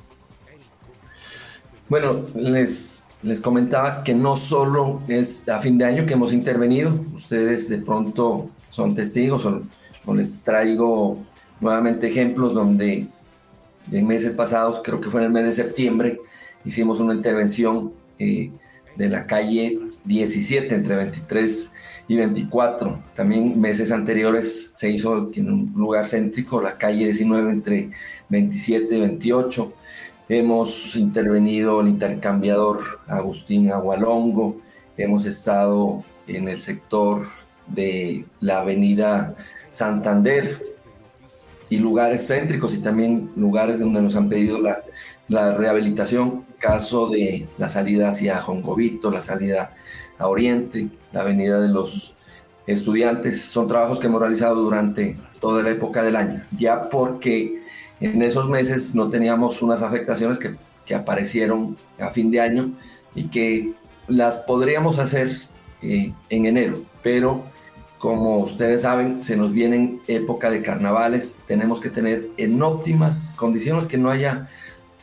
Bueno, les, les comentaba que no solo es a fin de año que hemos intervenido, ustedes de pronto son testigos, son, les traigo nuevamente ejemplos donde en meses pasados, creo que fue en el mes de septiembre, hicimos una intervención eh, de la calle 17 entre 23 y 24. También meses anteriores se hizo en un lugar céntrico, la calle 19 entre 27 y 28. Hemos intervenido el intercambiador Agustín Agualongo, hemos estado en el sector de la avenida Santander y lugares céntricos y también lugares donde nos han pedido la, rehabilitación, caso de la salida hacia Jongovito, la salida a Oriente, la avenida de los estudiantes, son trabajos que hemos realizado durante toda la época del año, ya porque en esos meses no teníamos unas afectaciones que, que aparecieron a fin de año y que las podríamos hacer eh, en enero, pero como ustedes saben, se nos viene época de carnavales, tenemos que tener en óptimas condiciones que no haya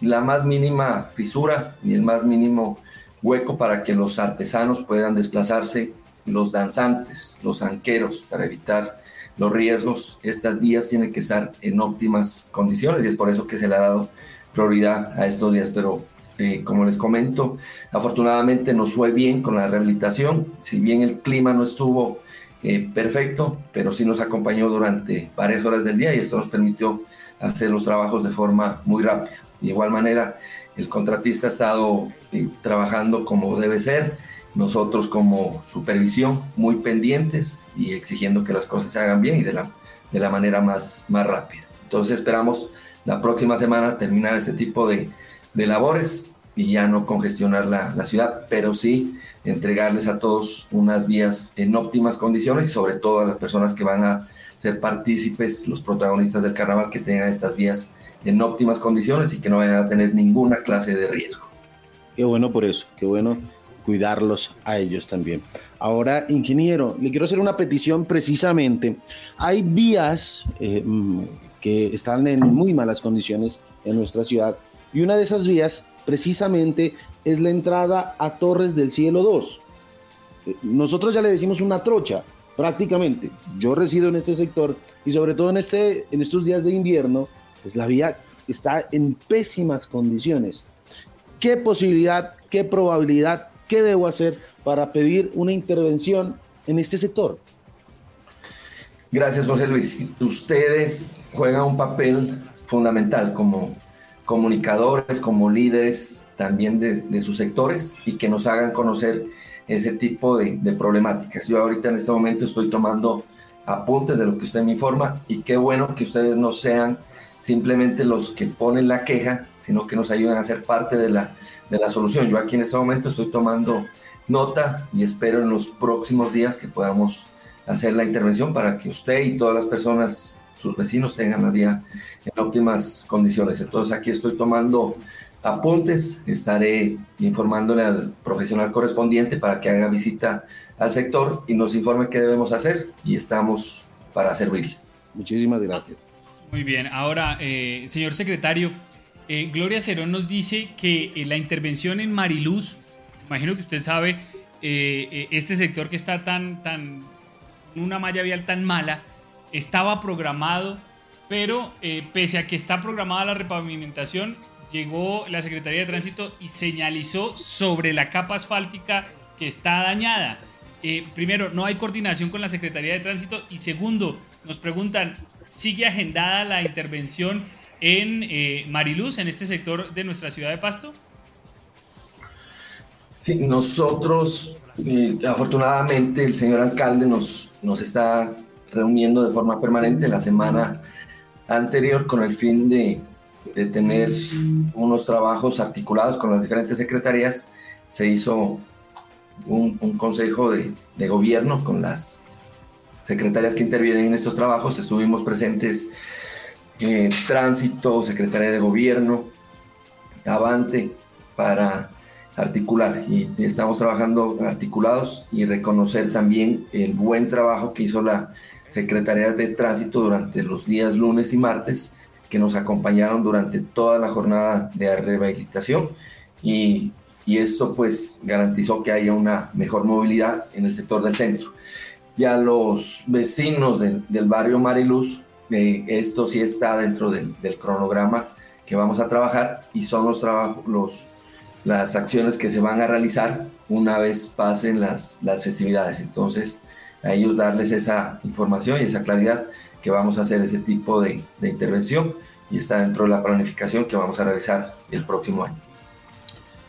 la más mínima fisura ni el más mínimo hueco para que los artesanos puedan desplazarse, los danzantes, los anqueros, para evitar los riesgos, estas vías tienen que estar en óptimas condiciones y es por eso que se le ha dado prioridad a estos días. Pero eh, como les comento, afortunadamente nos fue bien con la rehabilitación, si bien el clima no estuvo eh, perfecto, pero sí nos acompañó durante varias horas del día y esto nos permitió hacer los trabajos de forma muy rápida. De igual manera, el contratista ha estado eh, trabajando como debe ser nosotros como supervisión muy pendientes y exigiendo que las cosas se hagan bien y de la, de la manera más, más rápida. Entonces esperamos la próxima semana terminar este tipo de, de labores y ya no congestionar la, la, ciudad, pero sí entregarles a todos unas vías en óptimas condiciones y sobre todo a las personas que van a ser partícipes, los protagonistas del carnaval, que tengan estas vías en óptimas condiciones y que no vayan a tener ninguna clase de riesgo. Qué bueno por eso, qué bueno cuidarlos a ellos también. Ahora, ingeniero, le quiero hacer una petición precisamente. Hay vías eh, mm, que están en muy malas condiciones en nuestra ciudad y una de esas vías precisamente es la entrada a Torres del Cielo 2. Eh, nosotros ya le decimos una trocha, prácticamente. Yo resido en este sector y sobre todo en, este, en estos días de invierno, pues la vía está en pésimas condiciones. ¿Qué posibilidad, qué probabilidad, qué debo hacer para pedir una intervención en este sector? Gracias, José Luis. Ustedes juegan un papel fundamental como comunicadores, como líderes también de, sus sectores y que nos hagan conocer ese tipo de, problemáticas. Yo ahorita en este momento estoy tomando apuntes de lo que usted me informa y qué bueno que ustedes no sean simplemente los que ponen la queja, sino que nos ayuden a ser parte de la, de la solución. Yo aquí en este momento estoy tomando nota y espero en los próximos días que podamos hacer la intervención para que usted y todas las personas, sus vecinos, tengan la vía en óptimas condiciones. Entonces aquí estoy tomando apuntes, estaré informándole al profesional correspondiente para que haga visita al sector y nos informe qué debemos hacer y estamos para servir. Muchísimas gracias. Muy bien, ahora, eh, señor secretario, eh, Gloria Cerón nos dice que eh, la intervención en Mariluz, imagino que usted sabe, este sector que está tan, tan, una malla vial tan mala, estaba programado, pero pese a que está programada la repavimentación, llegó la Secretaría de Tránsito y señalizó sobre la capa asfáltica que está dañada. primero, no hay coordinación con la Secretaría de Tránsito y segundo, nos preguntan, ¿sigue agendada la intervención en eh, Mariluz, en este sector de nuestra ciudad de Pasto? Sí, nosotros, eh, afortunadamente, el señor alcalde nos, nos está reuniendo de forma permanente la semana anterior con el fin de, de tener unos trabajos articulados con las diferentes secretarías. Se hizo un, un consejo de, de, gobierno con las secretarias que intervienen en estos trabajos. Estuvimos presentes en Tránsito, Secretaría de Gobierno, Avante, para articular. Y estamos trabajando articulados y reconocer también el buen trabajo que hizo la Secretaría de Tránsito durante los días lunes y martes, que nos acompañaron durante toda la jornada de rehabilitación. Y, y esto pues garantizó que haya una mejor movilidad en el sector del centro ya los vecinos del, barrio Mariluz, esto sí está dentro del, cronograma que vamos a trabajar y son los trabajos, los, las acciones que se van a realizar una vez pasen las, las festividades. Entonces, a ellos darles esa información y esa claridad que vamos a hacer ese tipo de, intervención y está dentro de la planificación que vamos a realizar el próximo año.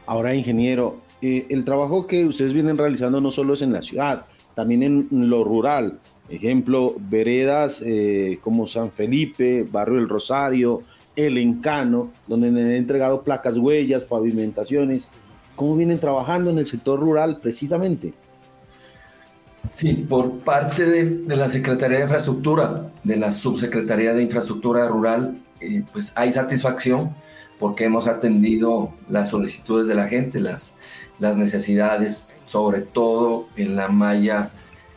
Ahora, ingeniero, eh, el trabajo que ustedes vienen realizando no solo es en la ciudad, también en lo rural. Ejemplo, veredas eh, como San Felipe, Barrio El Rosario, El Encano, donde han entregado placas huellas, pavimentaciones. ¿Cómo vienen trabajando en el sector rural precisamente? Sí, por parte de, la Secretaría de Infraestructura, de la Subsecretaría de Infraestructura Rural, eh, pues hay satisfacción porque hemos atendido las solicitudes de la gente, las necesidades, sobre todo en la malla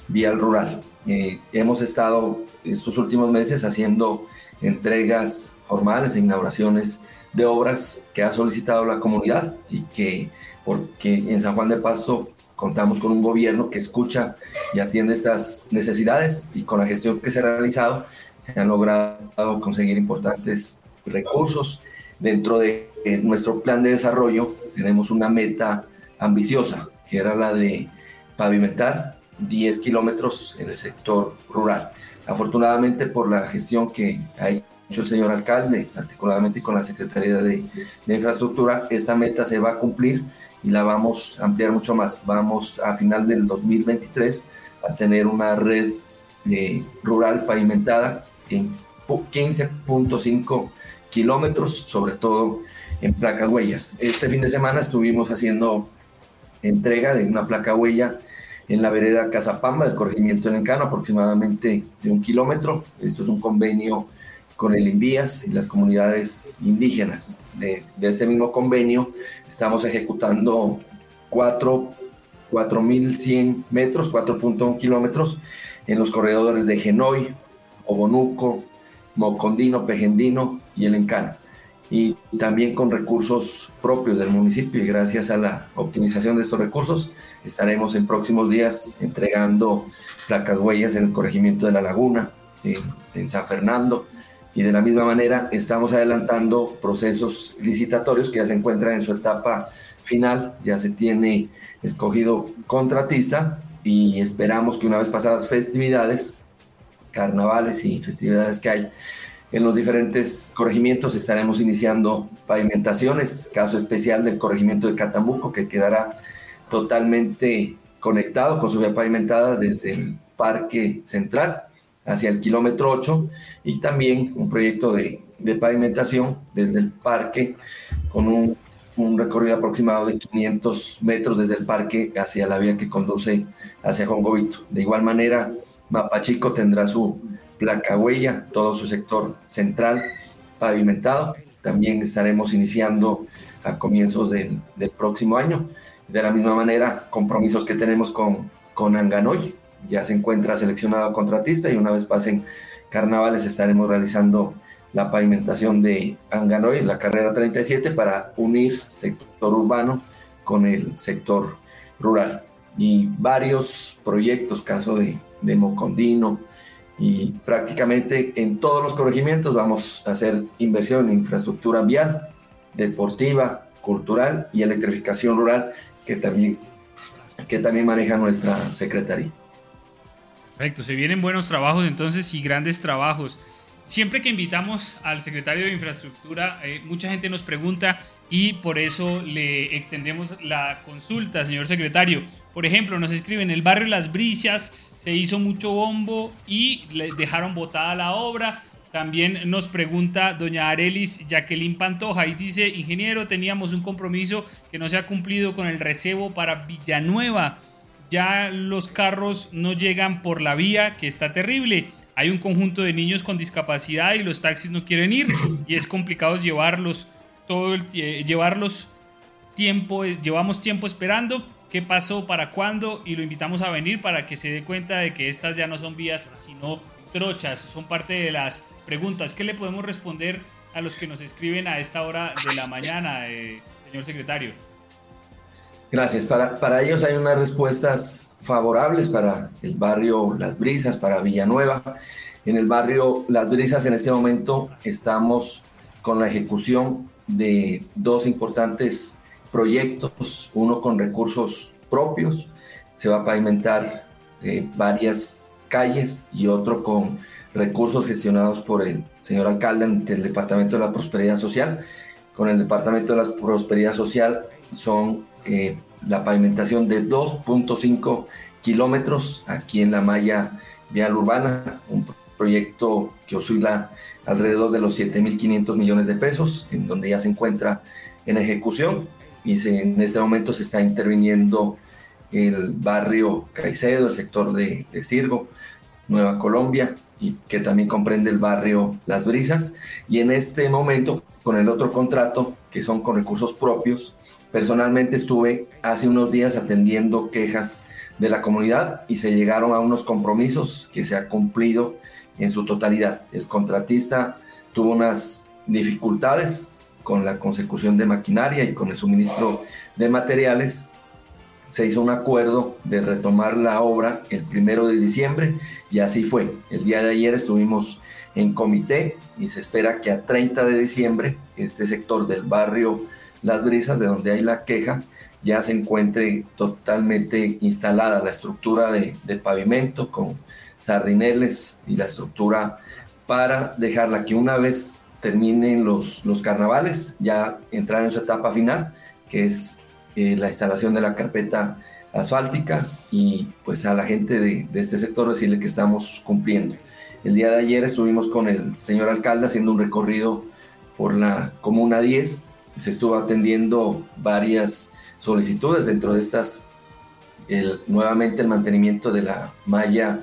vial rural. Eh, hemos estado estos últimos meses haciendo entregas formales e inauguraciones de obras que ha solicitado la comunidad y que porque en San Juan de Paso contamos con un gobierno que escucha y atiende estas necesidades y con la gestión que se ha realizado se han logrado conseguir importantes recursos. Dentro de eh, nuestro plan de desarrollo tenemos una meta ambiciosa, que era la de pavimentar 10 kilómetros en el sector rural. Afortunadamente por la gestión que ha hecho el señor alcalde, articuladamente con la Secretaría de, Infraestructura, esta meta se va a cumplir y la vamos a ampliar mucho más. Vamos a final del 2023 a tener una red eh, rural pavimentada en 15.5 kilómetros, sobre todo en placas huellas. Este fin de semana estuvimos haciendo entrega de una placa huella en la vereda Casapamba del corregimiento del Encano, aproximadamente de un kilómetro. Esto es un convenio con el Invías y las comunidades indígenas. De, de este mismo convenio estamos ejecutando 4.100 metros, 4.1 kilómetros en los corredores de Genoy, Obonuco, Mocondino, Pejendino y El Encano. Y también con recursos propios del municipio y gracias a la optimización de estos recursos estaremos en próximos días entregando placas huellas en el corregimiento de La Laguna, en, San Fernando, y de la misma manera estamos adelantando procesos licitatorios que ya se encuentran en su etapa final, ya se tiene escogido contratista y esperamos que una vez pasadas festividades, carnavales y festividades que hay en los diferentes corregimientos estaremos iniciando pavimentaciones, caso especial del corregimiento de Catambuco que quedará totalmente conectado con su vía pavimentada desde el Parque Central hacia el kilómetro 8 y también un proyecto de, de pavimentación desde el parque con un, un, recorrido aproximado de 500 metros desde el parque hacia la vía que conduce hacia Jongovito. De igual manera, Mapachico tendrá su placa huella, todo su sector central pavimentado. También estaremos iniciando a comienzos del, del próximo año. De la misma manera, compromisos que tenemos con, con Anganoy, ya se encuentra seleccionado contratista y una vez pasen carnavales estaremos realizando la pavimentación de Anganoy, la carrera 37, para unir sector urbano con el sector rural. Y varios proyectos, caso de, de Mocondino, y prácticamente en todos los corregimientos vamos a hacer inversión en infraestructura vial, deportiva, cultural y electrificación rural, que también, que también maneja nuestra secretaría. Perfecto, se vienen buenos trabajos entonces y grandes trabajos. Siempre que invitamos al secretario de Infraestructura, eh, mucha gente nos pregunta y por eso le extendemos la consulta, señor secretario. Por ejemplo, nos escriben, el barrio Las Brisas se hizo mucho bombo y le dejaron botada la obra. También nos pregunta doña Arelis Jacqueline Pantoja y dice, ingeniero, teníamos un compromiso que no se ha cumplido con el recebo para Villanueva ya los carros no llegan por la vía, que está terrible. Hay un conjunto de niños con discapacidad y los taxis no quieren ir y es complicado llevarlos todo el llevarlos tiempo, llevamos tiempo esperando. ¿Qué pasó? ¿Para cuándo? Y lo invitamos a venir para que se dé cuenta de que estas ya no son vías, sino trochas. Son parte de las preguntas. ¿Qué le podemos responder a los que nos escriben a esta hora de la mañana, eh, señor secretario? Gracias. Para, para ellos hay unas respuestas favorables para el barrio Las Brisas, para Villanueva. En el barrio Las Brisas en este momento estamos con la ejecución de dos importantes proyectos, uno con recursos propios, se va a pavimentar eh, varias calles y otro con recursos gestionados por el señor alcalde del Departamento de la Prosperidad Social. Con el Departamento de la Prosperidad Social son eh, la pavimentación de 2.5 kilómetros aquí en la malla vial urbana, un proyecto que oscila alrededor de los 7.500 millones de pesos, en donde ya se encuentra en ejecución y en este momento se está interviniendo el barrio Caicedo, el sector de, de Nueva Colombia, y que también comprende el barrio Las Brisas. Y en este momento, con el otro contrato, que son con recursos propios, personalmente estuve hace unos días atendiendo quejas de la comunidad y se llegaron a unos compromisos que se ha cumplido en su totalidad. El contratista tuvo unas dificultades con la consecución de maquinaria y con el suministro de materiales. Se hizo un acuerdo de retomar la obra el primero de diciembre y así fue. El día de ayer estuvimos en comité y se espera que a 30 de diciembre este sector del barrio Las Brisas, de donde hay la queja, ya se encuentre totalmente instalada la estructura de, pavimento con sardineles y la estructura para dejarla que una vez terminen los, los carnavales, ya entrar en su etapa final, que es eh, la instalación de la carpeta asfáltica y pues a la gente de, este sector decirle que estamos cumpliendo. El día de ayer estuvimos con el señor alcalde haciendo un recorrido por la Comuna 10, se estuvo atendiendo varias solicitudes dentro de estas, el, nuevamente el mantenimiento de la malla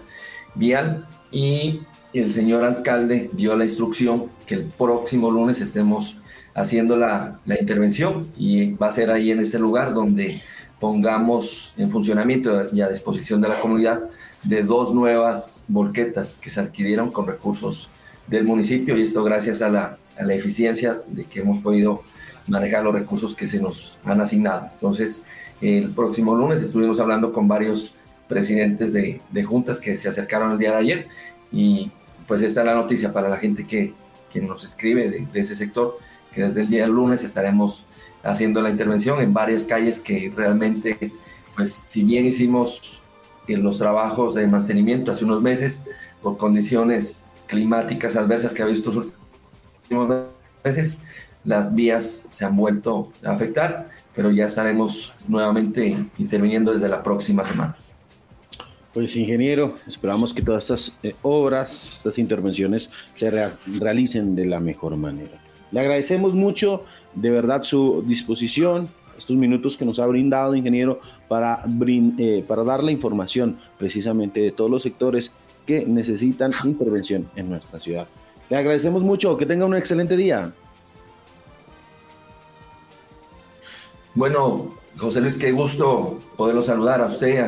vial y el señor alcalde dio la instrucción que el próximo lunes estemos haciendo la, la, intervención y va a ser ahí en este lugar donde pongamos en funcionamiento y a disposición de la comunidad de dos nuevas volquetas que se adquirieron con recursos del municipio y esto gracias a la, a la eficiencia de que hemos podido manejar los recursos que se nos han asignado. Entonces, el próximo lunes estuvimos hablando con varios presidentes de, de juntas que se acercaron el día de ayer y pues esta es la noticia para la gente que, quien nos escribe de, ese sector, desde el día lunes estaremos haciendo la intervención en varias calles que realmente, pues si bien hicimos los trabajos de mantenimiento hace unos meses, por condiciones climáticas adversas que ha visto los últimos meses, las vías se han vuelto a afectar, pero ya estaremos nuevamente interviniendo desde la próxima semana. Pues ingeniero, esperamos que todas estas eh, obras, estas intervenciones se realicen de la mejor manera. Le agradecemos mucho, de verdad, su disposición, estos minutos que nos ha brindado, ingeniero, para, eh, para dar la información precisamente de todos los sectores que necesitan intervención en nuestra ciudad. Le agradecemos mucho, que tenga un excelente día. Bueno, José Luis, qué gusto poderlo saludar a usted,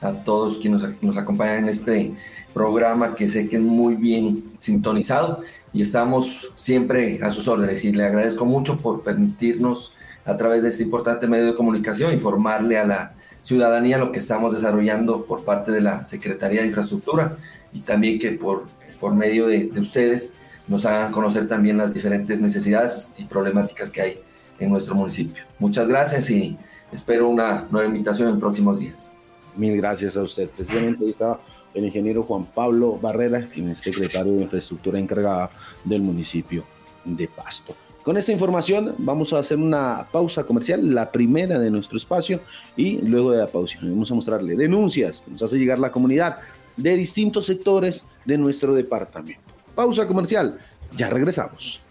a, todos quienes nos, acompañan en este programa que sé que es muy bien sintonizado y estamos siempre a sus órdenes y le agradezco mucho por permitirnos a través de este importante medio de comunicación informarle a la ciudadanía lo que estamos desarrollando por parte de la Secretaría de Infraestructura y también que por, por medio de, ustedes nos hagan conocer también las diferentes necesidades y problemáticas que hay en nuestro municipio. Muchas gracias y espero una nueva invitación en próximos días. Mil gracias a usted. Precisamente ahí estaba el ingeniero Juan Pablo Barrera, quien es secretario de Infraestructura encargada del municipio de Pasto. Con esta información vamos a hacer una pausa comercial, la primera de nuestro espacio, y luego de la pausa vamos a mostrarle denuncias que nos hace llegar la comunidad de distintos sectores de nuestro departamento. Pausa comercial, ya regresamos.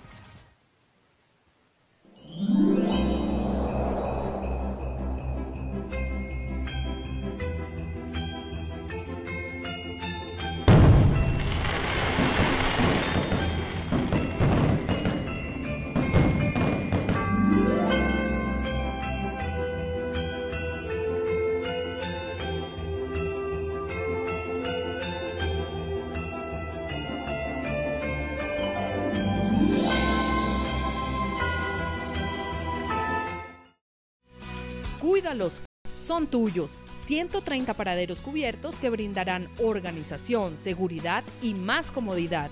Cuídalos, son tuyos. 130 paraderos cubiertos que brindarán organización, seguridad y más comodidad.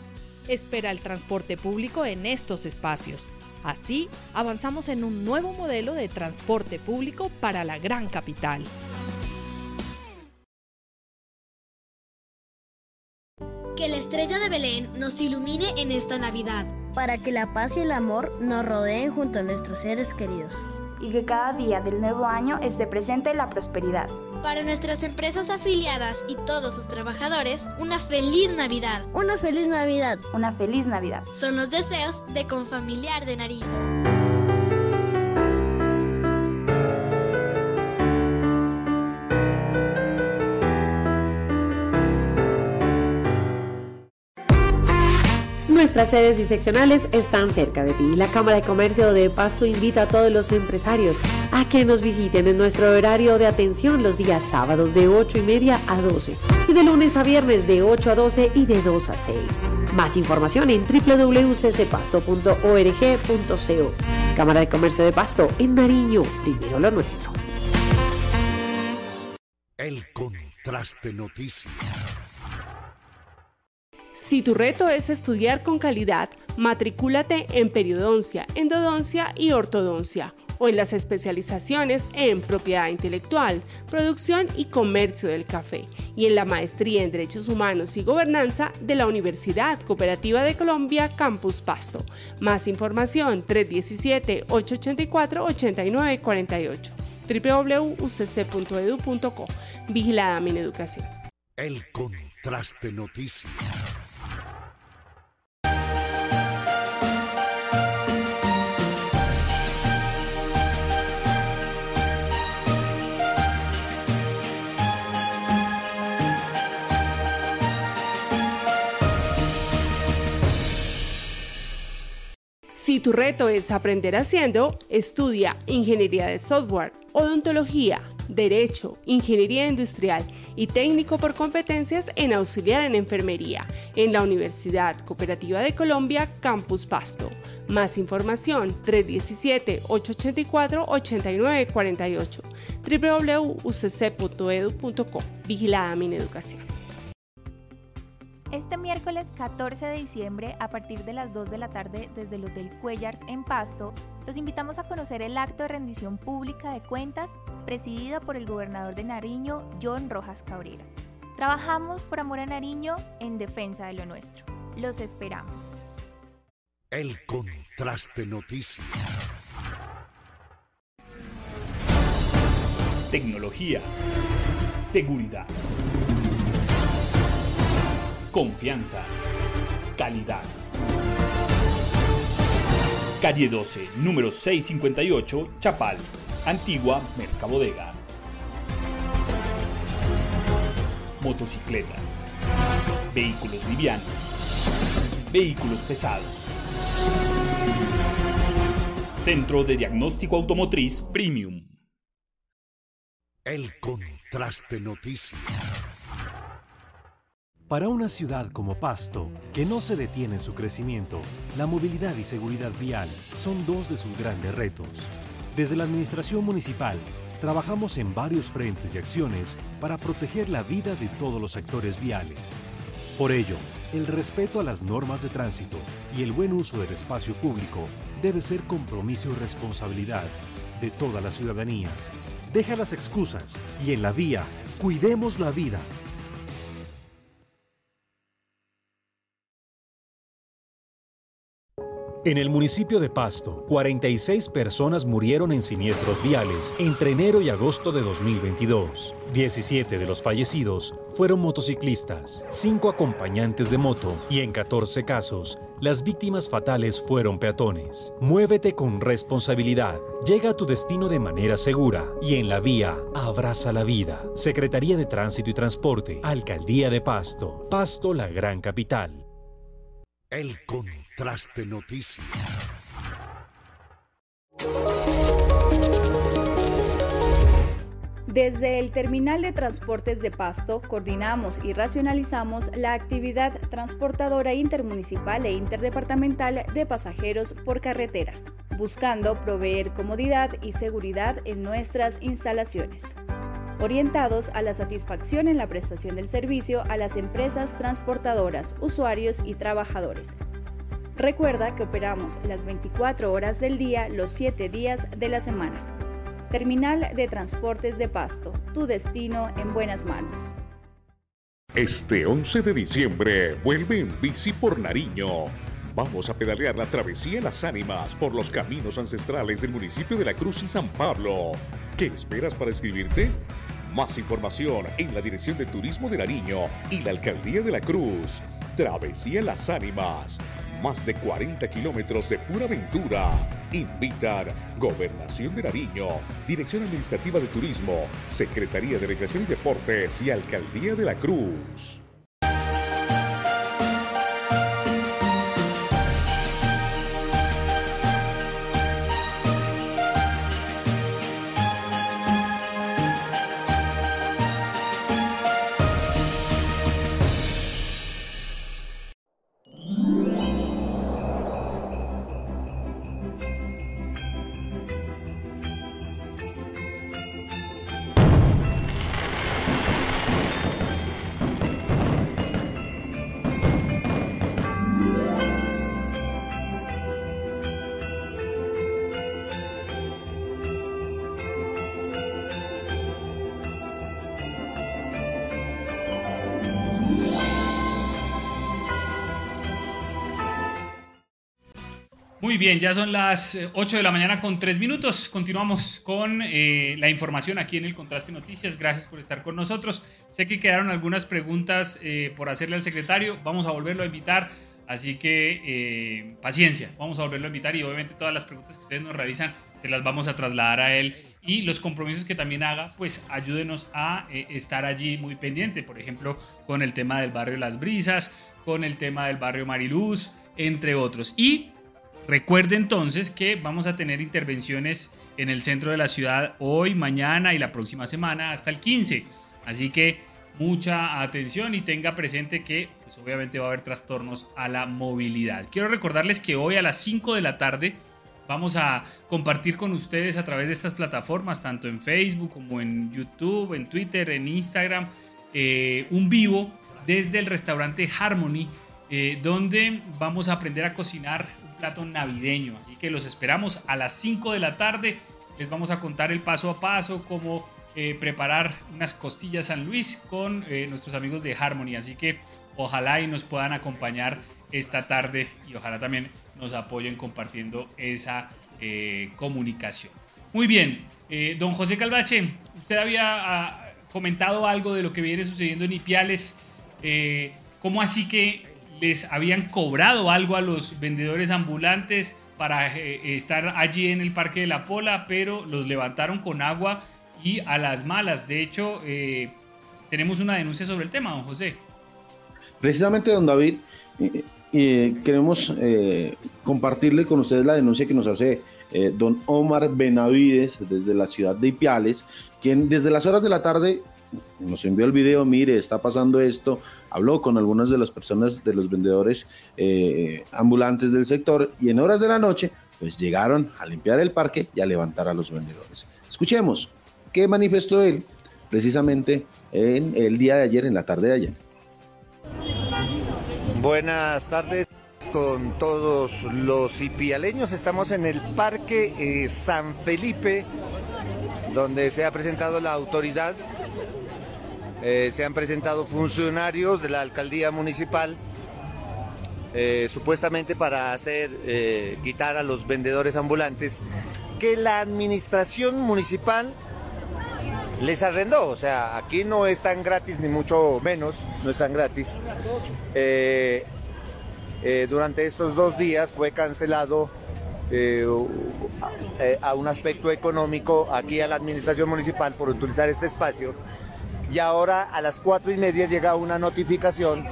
Espera el transporte público en estos espacios. Así, avanzamos en un nuevo modelo de transporte público para la gran capital. Que la estrella de Belén nos ilumine en esta Navidad. Para que la paz y el amor nos rodeen junto a nuestros seres queridos y que cada día del nuevo año esté presente la prosperidad. Para nuestras empresas afiliadas y todos sus trabajadores, una feliz Navidad. Una feliz Navidad. Una feliz Navidad. Son los deseos de Confamiliar de Nariz. Nuestras sedes y seccionales están cerca de ti. La Cámara de Comercio de Pasto invita a todos los empresarios a que nos visiten en nuestro horario de atención los días sábados de 8 y media a 12 y de lunes a viernes de 8 a 12 y de 2 a 6. Más información en www.ccpasto.org.co. Cámara de Comercio de Pasto en Nariño, primero lo nuestro. El contraste noticias. Si tu reto es estudiar con calidad, matricúlate en periodoncia, endodoncia y ortodoncia o en las especializaciones en propiedad intelectual, producción y comercio del café y en la maestría en Derechos Humanos y Gobernanza de la Universidad Cooperativa de Colombia Campus Pasto. Más información 317-884-8948 www.ucc.edu.co Vigilada Mineducación. El contraste noticias. Si tu reto es aprender haciendo, estudia ingeniería de software, odontología, derecho, ingeniería industrial y técnico por competencias en auxiliar en enfermería en la Universidad Cooperativa de Colombia Campus Pasto. Más información 317-884-8948 www.ucc.edu.co Vigilada mi educación. Este miércoles 14 de diciembre, a partir de las 2 de la tarde desde el Hotel Cuellars en Pasto, los invitamos a conocer el acto de rendición pública de cuentas presidida por el gobernador de Nariño, John Rojas Cabrera. Trabajamos por amor a Nariño en defensa de lo nuestro. Los esperamos. El contraste noticias. Tecnología. Seguridad. Confianza. Calidad. Calle 12, número 658, Chapal, Antigua Mercabodega. Motocicletas. Vehículos livianos. Vehículos pesados. Centro de Diagnóstico Automotriz Premium. El contraste noticias. Para una ciudad como Pasto, que no se detiene en su crecimiento, la movilidad y seguridad vial son dos de sus grandes retos. Desde la Administración Municipal, trabajamos en varios frentes y acciones para proteger la vida de todos los actores viales. Por ello, el respeto a las normas de tránsito y el buen uso del espacio público debe ser compromiso y responsabilidad de toda la ciudadanía. Deja las excusas y en la vía, cuidemos la vida. En el municipio de Pasto, 46 personas murieron en siniestros viales entre enero y agosto de 2022. 17 de los fallecidos fueron motociclistas, 5 acompañantes de moto y en 14 casos, las víctimas fatales fueron peatones. Muévete con responsabilidad, llega a tu destino de manera segura y en la vía, abraza la vida. Secretaría de Tránsito y Transporte, Alcaldía de Pasto, Pasto la gran capital. El contraste noticias. Desde el Terminal de Transportes de Pasto coordinamos y racionalizamos la actividad transportadora intermunicipal e interdepartamental de pasajeros por carretera, buscando proveer comodidad y seguridad en nuestras instalaciones orientados a la satisfacción en la prestación del servicio a las empresas transportadoras, usuarios y trabajadores. Recuerda que operamos las 24 horas del día, los 7 días de la semana. Terminal de Transportes de Pasto, tu destino en buenas manos. Este 11 de diciembre vuelve en bici por Nariño. Vamos a pedalear la travesía Las Ánimas por los caminos ancestrales del municipio de La Cruz y San Pablo. ¿Qué esperas para escribirte? Más información en la Dirección de Turismo de Nariño y la Alcaldía de la Cruz. Travesía Las Ánimas. Más de 40 kilómetros de pura aventura. Invitar Gobernación de Nariño, Dirección Administrativa de Turismo, Secretaría de Recreación y Deportes y Alcaldía de la Cruz. Muy bien, ya son las 8 eh, de la mañana con 3 minutos. Continuamos con eh, la información aquí en el Contraste Noticias. Gracias por estar con nosotros. Sé que quedaron algunas preguntas eh, por hacerle al secretario. Vamos a volverlo a invitar. Así que paciencia, vamos a volverlo a invitar y obviamente todas las preguntas que ustedes nos realizan se las vamos a trasladar a él y los compromisos que también haga, pues ayúdenos a estar allí muy pendiente, por ejemplo, con el tema del barrio Las Brisas, con el tema del barrio Mariluz, entre otros. Y Recuerde entonces que vamos a tener intervenciones en el centro de la ciudad hoy, mañana y la próxima semana hasta el 15. Así que mucha atención y tenga presente que pues obviamente va a haber trastornos a la movilidad. Quiero recordarles que hoy a las 5 de la tarde vamos a compartir con ustedes a través de estas plataformas, tanto en Facebook como en YouTube, en Twitter, en Instagram, eh, un vivo desde el restaurante Harmony, eh, donde vamos a aprender a cocinar plato navideño. Así que los esperamos a las 5 de la tarde. Les vamos a contar el paso a paso, cómo eh, preparar unas costillas San Luis con eh, nuestros amigos de Harmony. Así que ojalá y nos puedan acompañar esta tarde y ojalá también nos apoyen compartiendo esa comunicación. Muy bien, don José Calvache, usted había ah, comentado algo de lo que viene sucediendo en Ipiales. ¿Cómo así que les habían cobrado algo a los vendedores ambulantes para eh, estar allí en el Parque de la Pola, pero los levantaron con agua y a las malas. De hecho, eh, tenemos una denuncia sobre el tema, don José. Precisamente, don David, eh, queremos compartirle con ustedes la denuncia que nos hace don Omar Benavides desde la ciudad de Ipiales, quien desde las horas de la tarde nos envió el video, mire, está pasando esto, habló con algunas de las personas, de los vendedores eh, ambulantes del sector y en horas de la noche, pues llegaron a limpiar el parque y a levantar a los vendedores. Escuchemos qué manifestó él precisamente en el día de ayer, en la tarde de ayer. Buenas tardes con todos los ipialeños. Estamos en el Parque eh, San Felipe, donde se ha presentado la autoridad eh, se han presentado funcionarios de la alcaldía municipal eh, supuestamente para hacer eh, quitar a los vendedores ambulantes que la administración municipal les arrendó. O sea, aquí no están gratis ni mucho menos, no están gratis. durante estos dos días fue cancelado a un aspecto económico aquí a la administración municipal por utilizar este espacio y ahora a las cuatro y media llega una notificación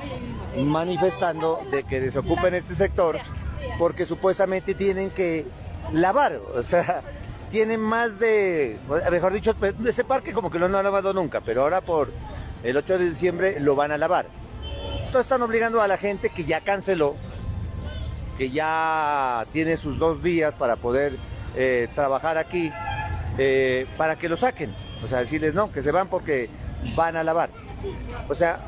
manifestando de que desocupen este sector porque supuestamente tienen que lavar, o sea, tienen más de, mejor dicho, ese parque como que no lo han lavado nunca, pero ahora por el 8 de diciembre lo van a lavar. Entonces están obligando a la gente que ya canceló, que ya tiene sus dos días para poder eh, trabajar aquí, eh, para que lo saquen. O sea, decirles no, que se van porque van a lavar. O sea,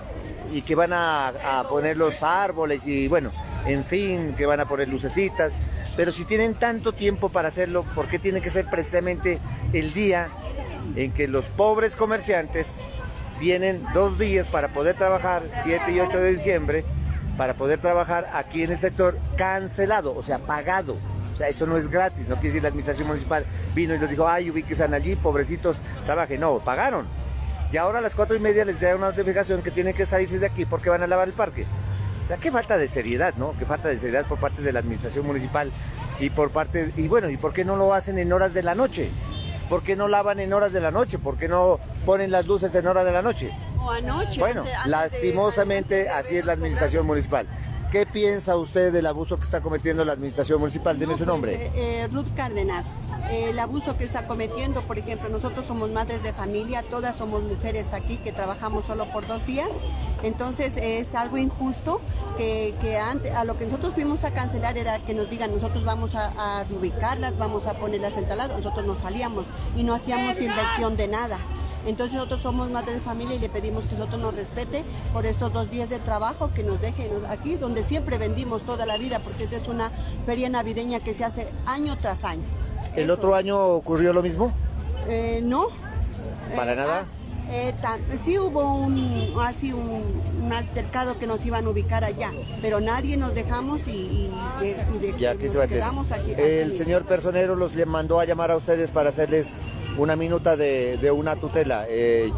y que van a, poner los árboles y bueno, en fin, que van a poner lucecitas. Pero si tienen tanto tiempo para hacerlo, ¿por qué tiene que ser precisamente el día en que los pobres comerciantes tienen dos días para poder trabajar, 7 y 8 de diciembre, para poder trabajar aquí en el sector cancelado, o sea, pagado? O sea, eso no es gratis, no quiere decir la administración municipal vino y nos dijo, ay, están allí, pobrecitos, trabajen. No, pagaron. Y ahora a las cuatro y media les da una notificación que tienen que salirse de aquí porque van a lavar el parque. O sea, qué falta de seriedad, ¿no? Qué falta de seriedad por parte de la administración municipal y por parte, y bueno, ¿y por qué no lo hacen en horas de la noche? ¿Por qué no lavan en horas de la noche? ¿Por qué no ponen las luces en horas de la noche? O anoche. Bueno, lastimosamente así es la administración municipal. ¿Qué piensa usted del abuso que está cometiendo la administración municipal? Dime su pues, nombre. Eh, eh, Ruth Cárdenas. El abuso que está cometiendo, por ejemplo, nosotros somos madres de familia, todas somos mujeres aquí que trabajamos solo por dos días. Entonces es algo injusto que, antes, a lo que nosotros fuimos a cancelar era que nos digan nosotros vamos a, a rubicarlas, vamos a ponerlas en talado. Nosotros nos salíamos y no hacíamos inversión de nada. Entonces nosotros somos madres de familia y le pedimos que nosotros nos respete por estos dos días de trabajo, que nos dejen aquí donde siempre vendimos toda la vida, porque esta es una feria navideña que se hace año tras año. ¿El otro año ocurrió lo mismo? Eh, no. ¿Para eh, nada? Ah, eh, sí hubo un, así un, altercado que nos iban a ubicar allá, pero nadie nos dejamos y, quedamos aquí. El señor personero los le mandó a llamar a ustedes para hacerles una minuta de, de una tutela.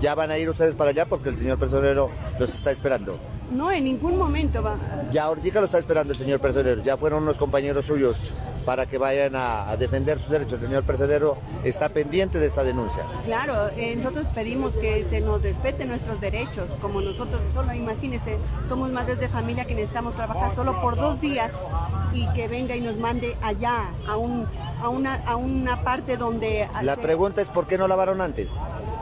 ¿Ya van a ir ustedes para allá porque el señor personero los está esperando? No, en ningún momento va. Ya ahorita lo está esperando el señor Percedero. Ya fueron unos compañeros suyos para que vayan a, defender sus derechos. El señor Percedero está pendiente de esta denuncia. Claro, eh, nosotros pedimos que se nos respeten nuestros derechos, como nosotros solo, imagínense, somos madres de familia que necesitamos trabajar solo por dos días y que venga y nos mande allá a, un, a, una, a una parte donde... La pregunta es, ¿por qué no lavaron antes?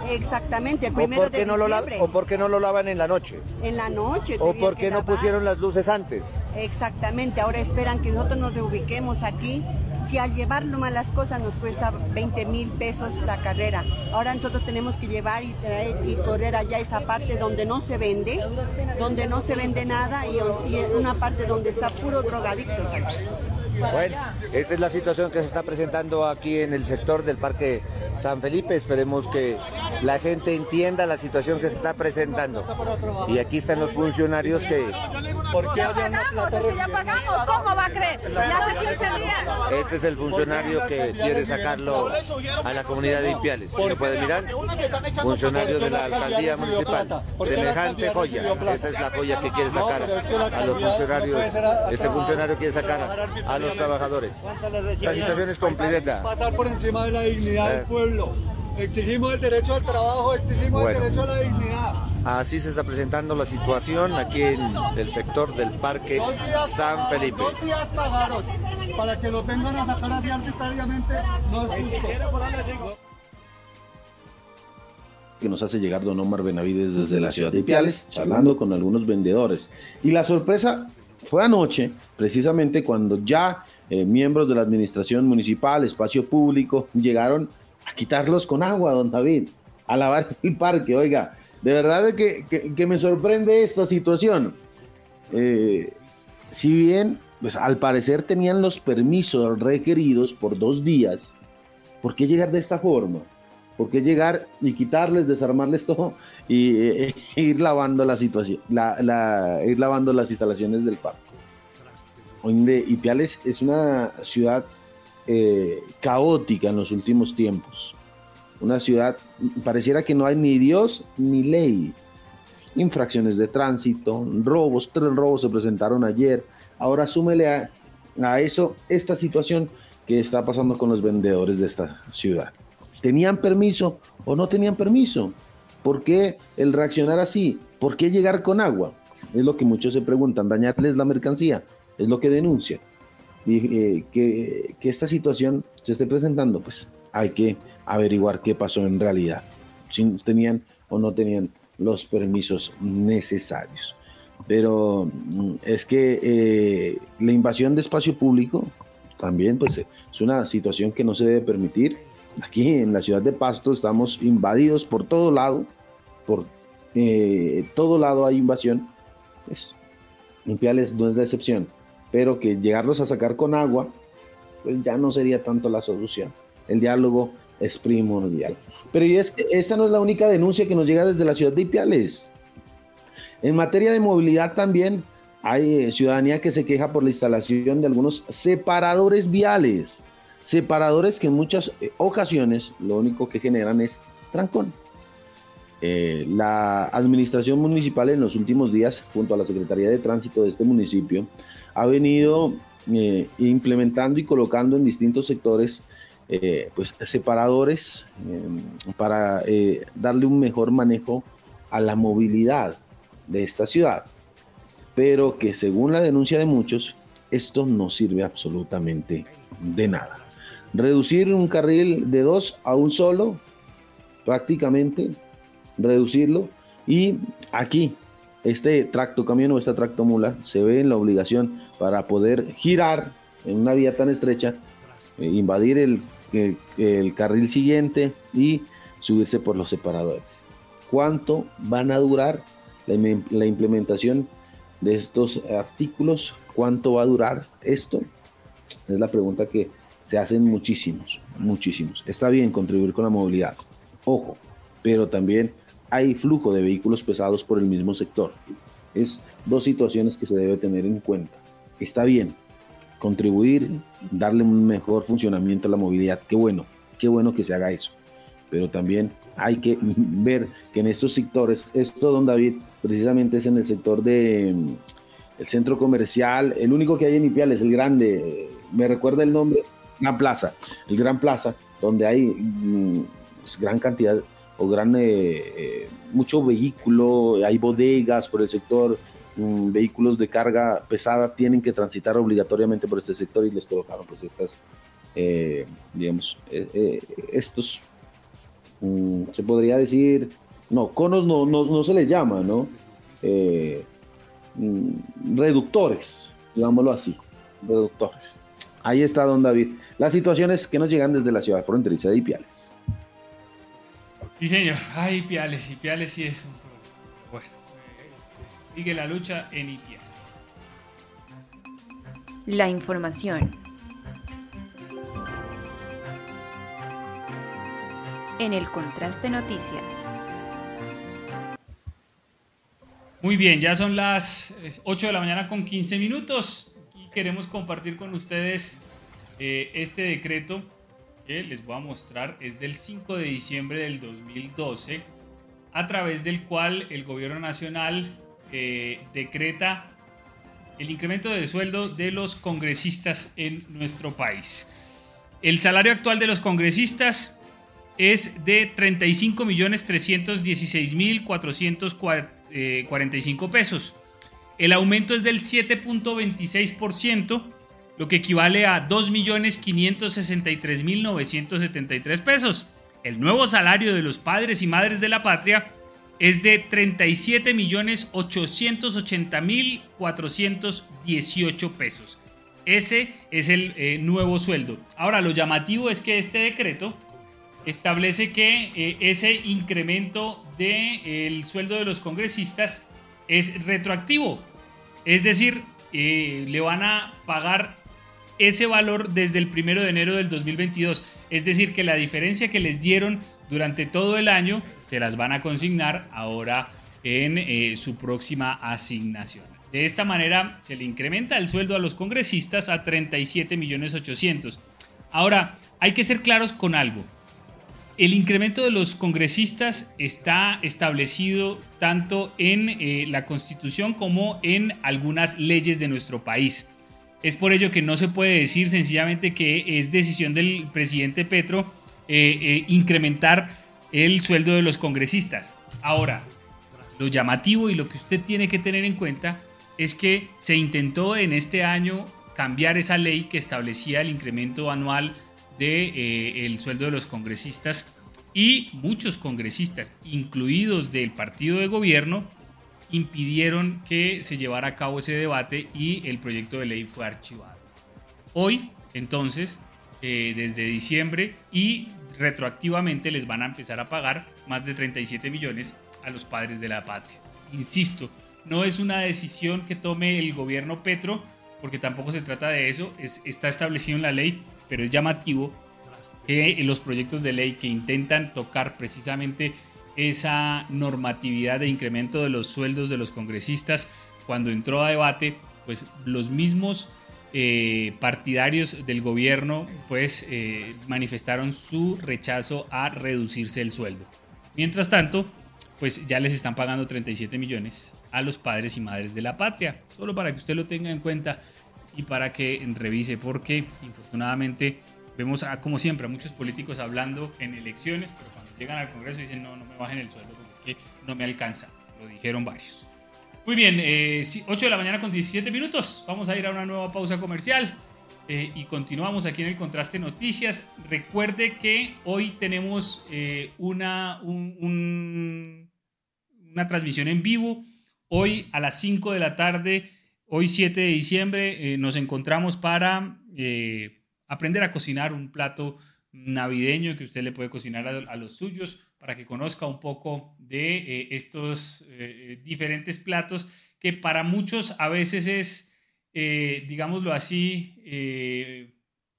Exactamente, el ¿O primero por, qué de no lo diciembre. ¿O por qué no lo lavan en la noche? En la noche. ¿O por qué no pusieron las luces antes? Exactamente, ahora esperan que nosotros nos reubiquemos aquí. Si al llevar nomás las cosas nos cuesta 20 mil pesos la carrera, ahora nosotros tenemos que llevar y traer y correr allá esa parte donde no se vende, donde no se vende nada y, y una parte donde está puro drogadictos. Bueno, esta es la situación que se está presentando aquí en el sector del Parque San Felipe. Esperemos que la gente entienda la situación que se está presentando. Y aquí están los funcionarios que... Ya pagamos, es que ya pagamos, ¿cómo va a creer? Ya hace 15 días. Este es el funcionario que quiere sacarlo a la comunidad de Ipiales. ¿Lo puede mirar? Funcionario de la alcaldía municipal. Semejante joya. Esa es la joya que quiere sacar a los funcionarios. Este funcionario quiere sacar a, los trabajadores. La situación es completa. Pasar por encima de la dignidad del Eh. pueblo. Exigimos el derecho al trabajo, exigimos Bueno. el derecho a la dignidad. Así se está presentando la situación aquí en el sector del Parque San Felipe. Dos días pagaron para que los vengan a sacar así arbitrariamente. No es justo. que nos hace llegar don Omar Benavides desde la ciudad de Ipiales, charlando con algunos vendedores. Y la sorpresa fue anoche, precisamente cuando ya eh, miembros de la administración municipal, espacio público, llegaron a quitarlos con agua, don David, a lavar el parque. Oiga, de verdad que, que- me sorprende esta situación. Eh, si bien, pues al parecer tenían los permisos requeridos por dos días, ¿por qué llegar de esta forma? ¿Por qué llegar y quitarles, desarmarles todo y eh, ir lavando la situación, la- ir lavando las instalaciones del parque? Donde Ipiales es una ciudad eh, caótica en los últimos tiempos. Una ciudad, pareciera que no hay ni Dios ni ley. Infracciones de tránsito, robos, tres robos se presentaron ayer. Ahora súmele a, a eso esta situación que está pasando con los vendedores de esta ciudad. ¿Tenían permiso o no tenían permiso? ¿Por qué el reaccionar así? ¿Por qué llegar con agua? Es lo que muchos se preguntan, dañarles la mercancía, es lo que denuncian. Y eh, que, que esta situación se esté presentando, pues hay que averiguar qué pasó en realidad, si tenían o no tenían los permisos necesarios. Pero mm, es que eh, la invasión de espacio público también pues, es una situación que no se debe permitir. Aquí en la ciudad de Pasto estamos invadidos por todo lado, por eh, todo lado hay invasión. Pues, Limpiales no es la excepción, pero que llegarlos a sacar con agua, pues ya no sería tanto la solución. El diálogo es primordial. Pero y es que esta no es la única denuncia que nos llega desde la ciudad de Ipiales. En materia de movilidad también hay eh, ciudadanía que se queja por la instalación de algunos separadores viales. Separadores que en muchas eh, ocasiones lo único que generan es trancón. Eh, la administración municipal en los últimos días, junto a la Secretaría de Tránsito de este municipio, ha venido implementando y colocando en distintos sectores eh, pues, separadores eh, para eh, darle un mejor manejo a la movilidad de esta ciudad. Pero que según la denuncia de muchos, esto no sirve absolutamente de nada. Reducir un carril de dos a un solo, prácticamente, reducirlo. Y aquí, este tracto camión o esta tracto mula se ve en la obligación para poder girar en una vía tan estrecha, eh, invadir el, el- carril siguiente y subirse por los separadores. ¿Cuánto van a durar la, la implementación de estos artículos? ¿Cuánto va a durar esto? Es la pregunta que se hacen muchísimos, muchísimos. Está bien contribuir con la movilidad, ojo, pero también hay flujo de vehículos pesados por el mismo sector. Es dos situaciones que se debe tener en cuenta. Está bien contribuir, darle un mejor funcionamiento a la movilidad. Qué bueno, qué bueno que se haga eso. Pero también hay que ver que en estos sectores, esto, don David, precisamente es en el sector de mm, el centro comercial, el único que hay en Ipiales, el grande, me recuerda el nombre, Gran Plaza, el Gran Plaza, donde hay mm, gran cantidad o gran, eh, eh, mucho vehículo, hay bodegas por el sector, mm, vehículos de carga pesada tienen que transitar obligatoriamente por este sector y les colocaron pues estas, eh, digamos, eh, eh, estos mm, se podría decir, no, conos no, no, se les llama, ¿no? Eh, mm, reductores, digámoslo así, reductores. Ahí está don David. Las situaciones que nos llegan desde la ciudad fronteriza de Ipiales. Sí, señor. Ay, Ipiales, Ipiales sí es un sigue la lucha en Ipiales. La información. En el Contraste Noticias. Muy bien, ya son las 8 de la mañana con 15 minutos y queremos compartir con ustedes eh, este decreto que les voy a mostrar. Es del 5 de diciembre del 2012, a través del cual el gobierno nacional eh, decreta el incremento de sueldo de los congresistas en nuestro país. El salario actual de los congresistas es de 35.316.445 pesos. El aumento es del 7.26%, lo que equivale a 2.563.973 pesos. El nuevo salario de los padres y madres de la patria es de 37.880.418 pesos. Ese es el eh, nuevo sueldo. Ahora, lo llamativo es que este decreto establece que eh, ese incremento del el sueldo de los congresistas es retroactivo. Es decir, eh, le van a pagar ese valor desde el primero de enero del 2022. Es decir, que la diferencia que les dieron durante todo el año se las van a consignar ahora en eh, su próxima asignación. De esta manera se le incrementa el sueldo a los congresistas a 37 millones 800. Ahora, hay que ser claros con algo. El incremento de los congresistas está establecido tanto en eh, la Constitución como en algunas leyes de nuestro país. Es por ello que no se puede decir sencillamente que es decisión del presidente Petro eh, eh, incrementar el sueldo de los congresistas. Ahora, lo llamativo y lo que usted tiene que tener en cuenta es que se intentó en este año cambiar esa ley que establecía el incremento anual del de, eh, sueldo de los congresistas y muchos congresistas, incluidos del partido de gobierno, impidieron que se llevara a cabo ese debate y el proyecto de ley fue archivado. Hoy, entonces, eh, desde diciembre y retroactivamente les van a empezar a pagar más de 37 millones a los padres de la patria. Insisto, no es una decisión que tome el gobierno Petro, porque tampoco se trata de eso, es, está establecido en la ley, pero es llamativo que los proyectos de ley que intentan tocar precisamente esa normatividad de incremento de los sueldos de los congresistas cuando entró a debate, pues los mismos eh, partidarios del gobierno pues eh, manifestaron su rechazo a reducirse el sueldo. Mientras tanto, pues ya les están pagando 37 millones a los padres y madres de la patria, solo para que usted lo tenga en cuenta y para que revise, porque infortunadamente vemos a, como siempre a muchos políticos hablando en elecciones, llegan al Congreso y dicen, no, no me bajen el sueldo porque es que no me alcanza. Lo dijeron varios. Muy bien, eh, 8 de la mañana con 17 minutos. Vamos a ir a una nueva pausa comercial. Eh, y continuamos aquí en el Contraste Noticias. Recuerde que hoy tenemos eh, una, una transmisión en vivo. Hoy a las 5 de la tarde, hoy 7 de diciembre, eh, nos encontramos para aprender a cocinar un plato navideño que usted le puede cocinar a, los suyos para que conozca un poco de eh, estos eh, diferentes platos que para muchos a veces es, eh, digámoslo así,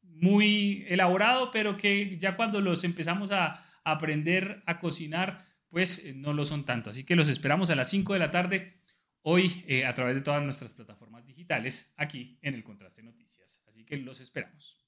muy elaborado, pero que ya cuando los empezamos a, aprender a cocinar, pues no lo son tanto. Así que los esperamos a las 5 de la tarde hoy a través de todas nuestras plataformas digitales aquí en el Contraste Noticias. Así que los esperamos.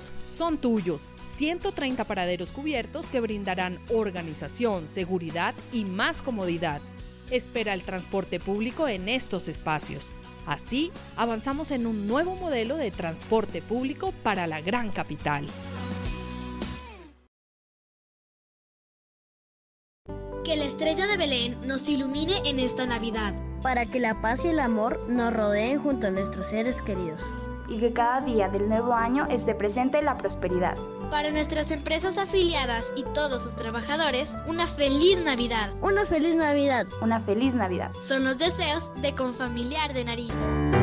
son tuyos. 130 paraderos cubiertos que brindarán organización, seguridad y más comodidad. Espera el transporte público en estos espacios. Así, avanzamos en un nuevo modelo de transporte público para la gran capital. Que la estrella de Belén nos ilumine en esta Navidad. Para que la paz y el amor nos rodeen junto a nuestros seres queridos. Y que cada día del nuevo año esté presente la prosperidad. Para nuestras empresas afiliadas y todos sus trabajadores, una feliz Navidad. Una feliz Navidad. Una feliz Navidad. Son los deseos de Confamiliar de Nariño.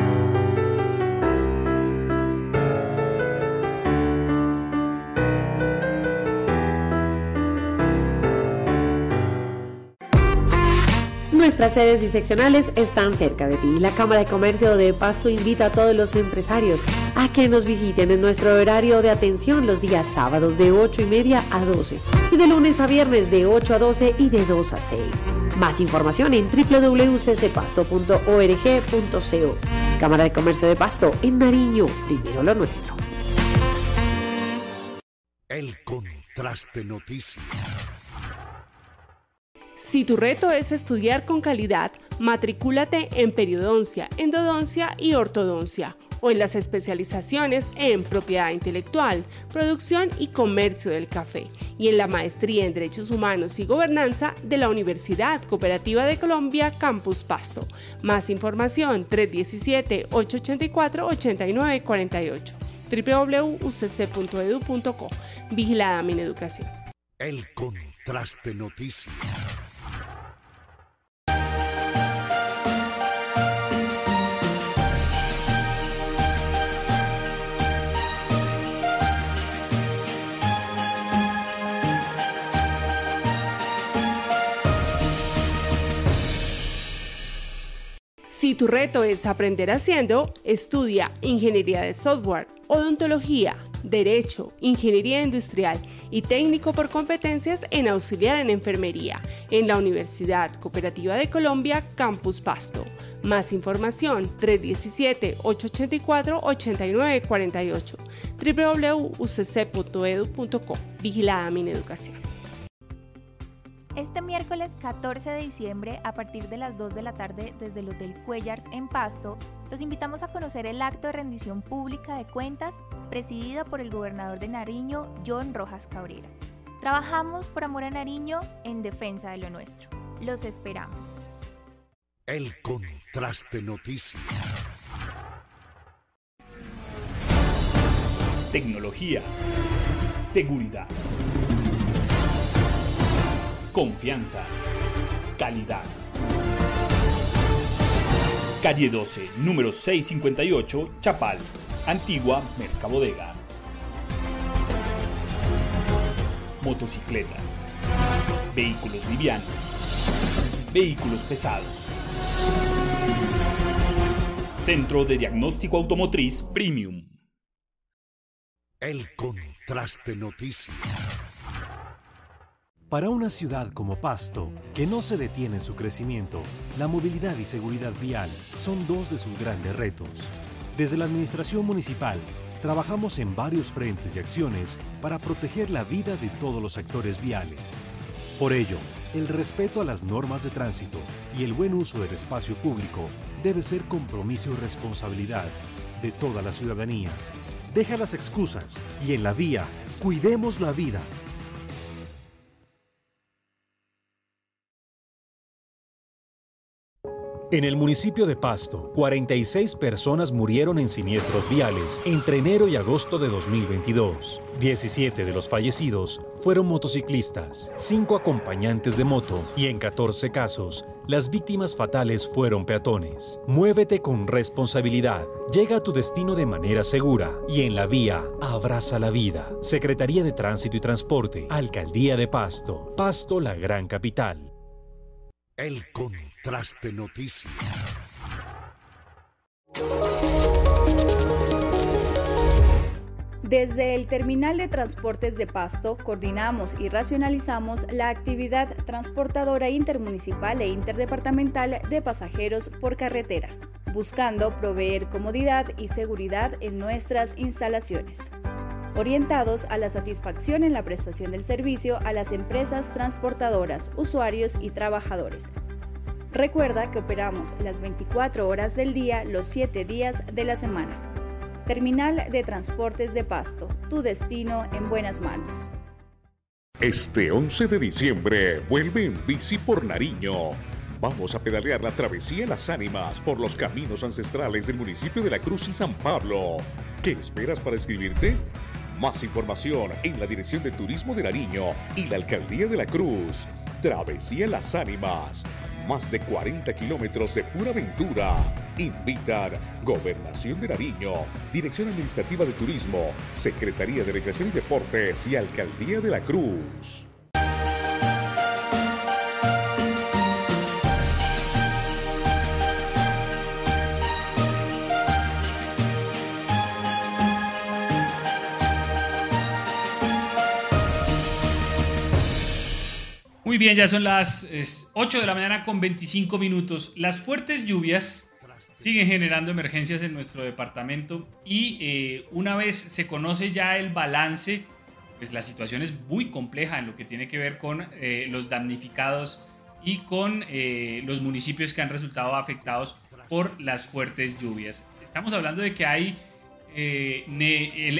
Nuestras sedes y seccionales están cerca de ti. La Cámara de Comercio de Pasto invita a todos los empresarios a que nos visiten en nuestro horario de atención los días sábados de 8 y media a 12 y de lunes a viernes de 8 a 12 y de 2 a 6. Más información en www.ccpasto.org.co. Cámara de Comercio de Pasto en Nariño, primero lo nuestro. El contraste noticias. Si tu reto es estudiar con calidad, matricúlate en periodoncia, endodoncia y ortodoncia o en las especializaciones en propiedad intelectual, producción y comercio del café y en la maestría en Derechos Humanos y Gobernanza de la Universidad Cooperativa de Colombia Campus Pasto. Más información 317-884-8948 www.ucc.edu.co Vigilada Mineducación. El contraste noticias. Si tu reto es aprender haciendo, estudia Ingeniería de Software, Odontología, Derecho, Ingeniería Industrial y Técnico por competencias en auxiliar en enfermería en la Universidad Cooperativa de Colombia Campus Pasto. Más información 317-884-8948 www.ucc.edu.co Vigilada Mineducación. Este miércoles 14 de diciembre, a partir de las 2 de la tarde, desde el Hotel Cuellars en Pasto, los invitamos a conocer el acto de rendición pública de cuentas presidida por el gobernador de Nariño, John Rojas Cabrera. Trabajamos por amor a Nariño en defensa de lo nuestro. Los esperamos. El contraste noticias. Tecnología. Seguridad. Confianza. Calidad. Calle 12, número 658, Chapal, Antigua Mercabodega. Motocicletas. Vehículos livianos. Vehículos pesados. Centro de Diagnóstico Automotriz Premium. El contraste noticias. Para una ciudad como Pasto, que no se detiene en su crecimiento, la movilidad y seguridad vial son dos de sus grandes retos. Desde la Administración Municipal, trabajamos en varios frentes y acciones para proteger la vida de todos los actores viales. Por ello, el respeto a las normas de tránsito y el buen uso del espacio público debe ser compromiso y responsabilidad de toda la ciudadanía. Deja las excusas y en la vía, cuidemos la vida. En el municipio de Pasto, 46 personas murieron en siniestros viales entre enero y agosto de 2022. 17 de los fallecidos fueron motociclistas, 5 acompañantes de moto y en 14 casos, las víctimas fatales fueron peatones. Muévete con responsabilidad, llega a tu destino de manera segura y en la vía, abraza la vida. Secretaría de Tránsito y Transporte, Alcaldía de Pasto, Pasto la gran capital. El contraste noticias. Desde el Terminal de Transportes de Pasto coordinamos y racionalizamos la actividad transportadora intermunicipal e interdepartamental de pasajeros por carretera, buscando proveer comodidad y seguridad en nuestras instalaciones. Orientados a la satisfacción en la prestación del servicio a las empresas transportadoras, usuarios y trabajadores. Recuerda que operamos las 24 horas del día, los 7 días de la semana. Terminal de Transportes de Pasto, tu destino en buenas manos. Este 11 de diciembre vuelve en bici por Nariño. Vamos a pedalear la travesía Las Ánimas por los caminos ancestrales del municipio de La Cruz y San Pablo. ¿Qué esperas para escribirte? Más información en la Dirección de Turismo de Nariño y la Alcaldía de la Cruz. Travesía Las Ánimas. Más de 40 kilómetros de pura aventura. Invitar Gobernación de Nariño, Dirección Administrativa de Turismo, Secretaría de Recreación y Deportes y Alcaldía de la Cruz. Muy bien, ya son las 8 de la mañana con 25 minutos. Las fuertes lluvias siguen generando emergencias en nuestro departamento y eh, una vez se conoce ya el balance, pues la situación es muy compleja en lo que tiene que ver con eh, los damnificados y con eh, los municipios que han resultado afectados por las fuertes lluvias. Estamos hablando de que hay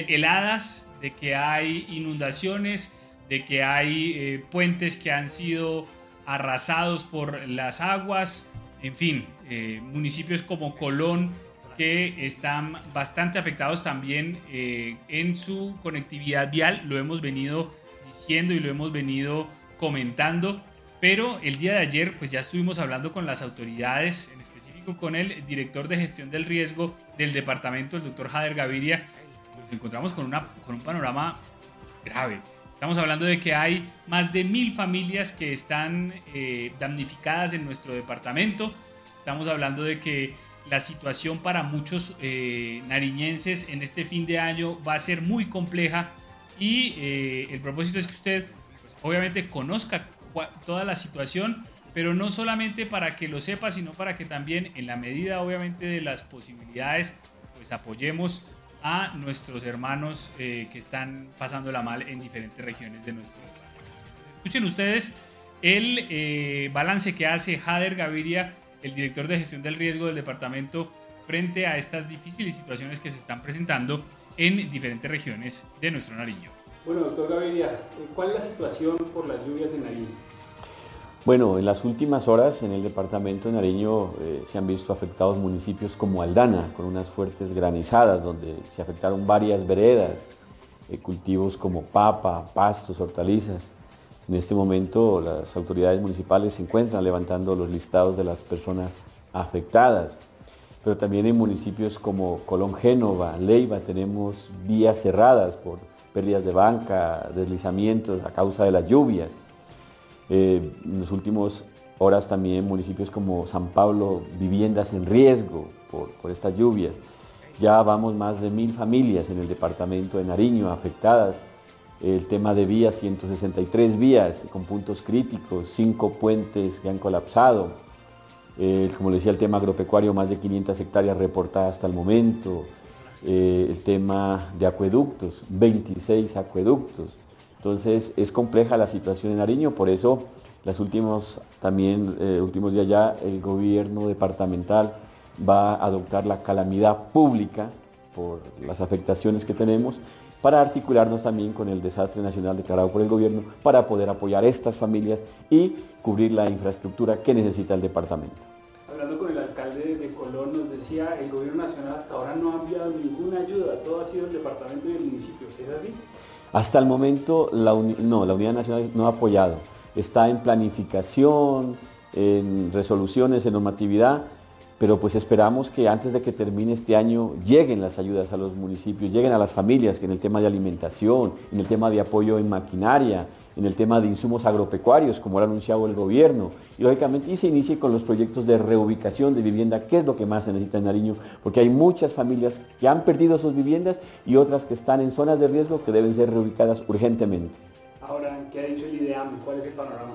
heladas, de que hay inundaciones, de que hay eh, puentes que han sido arrasados por las aguas, en fin, eh, municipios como Colón que están bastante afectados también eh, en su conectividad vial, lo hemos venido diciendo y lo hemos venido comentando, pero el día de ayer pues ya estuvimos hablando con las autoridades, en específico con el director de gestión del riesgo del departamento, el doctor Jader Gaviria, nos encontramos con, una, con un panorama grave Estamos hablando de que hay más de mil familias que están eh, damnificadas en nuestro departamento. Estamos hablando de que la situación para muchos eh, nariñenses en este fin de año va a ser muy compleja y eh, el propósito es que usted obviamente conozca toda la situación, pero no solamente para que lo sepa, sino para que también en la medida obviamente de las posibilidades, pues apoyemos a nuestros hermanos eh, que están pasándola mal en diferentes regiones de nuestro país. Escuchen ustedes el eh, balance que hace Jader Gaviria, el director de gestión del riesgo del departamento, frente a estas difíciles situaciones que se están presentando en diferentes regiones de nuestro Nariño. Bueno, doctor Gaviria, ¿cuál es la situación por las lluvias en Nariño? Bueno, en las últimas horas en el departamento de Nariño eh, se han visto afectados municipios como Aldana, con unas fuertes granizadas, donde se afectaron varias veredas, eh, cultivos como papa, pastos, hortalizas. En este momento las autoridades municipales se encuentran levantando los listados de las personas afectadas, pero también en municipios como Colón Génova, Leiva, tenemos vías cerradas por pérdidas de banca, deslizamientos a causa de las lluvias. Eh, en las últimas horas también municipios como San Pablo, viviendas en riesgo por, estas lluvias. Ya vamos más de mil familias en el departamento de Nariño afectadas. El tema de vías, 163 vías con puntos críticos, cinco puentes que han colapsado. como le decía, el tema agropecuario, más de 500 hectáreas reportadas hasta el momento. Eh, el tema de acueductos, 26 acueductos. Entonces es compleja la situación en Nariño, por eso los últimos, también, eh, últimos días ya el gobierno departamental va a adoptar la calamidad pública por las afectaciones que tenemos para articularnos también con el desastre nacional declarado por el gobierno para poder apoyar a estas familias y cubrir la infraestructura que necesita el departamento. Hablando con el alcalde de Colón nos decía, el gobierno nacional hasta ahora no ha enviado ninguna ayuda, todo ha sido el departamento y el municipio, ¿es así? Hasta el momento, la no, la Unidad Nacional no ha apoyado. Está en planificación, en resoluciones, en normatividad, pero pues esperamos que antes de que termine este año lleguen las ayudas a los municipios, lleguen a las familias, en el tema de alimentación, en el tema de apoyo en maquinaria, en el tema de insumos agropecuarios, como lo ha anunciado el gobierno, y lógicamente y se inicie con los proyectos de reubicación de vivienda, que es lo que más se necesita en Nariño, porque hay muchas familias que han perdido sus viviendas y otras que están en zonas de riesgo que deben ser reubicadas urgentemente. Ahora, ¿qué ha dicho el IDEAM? ¿Cuál es el panorama?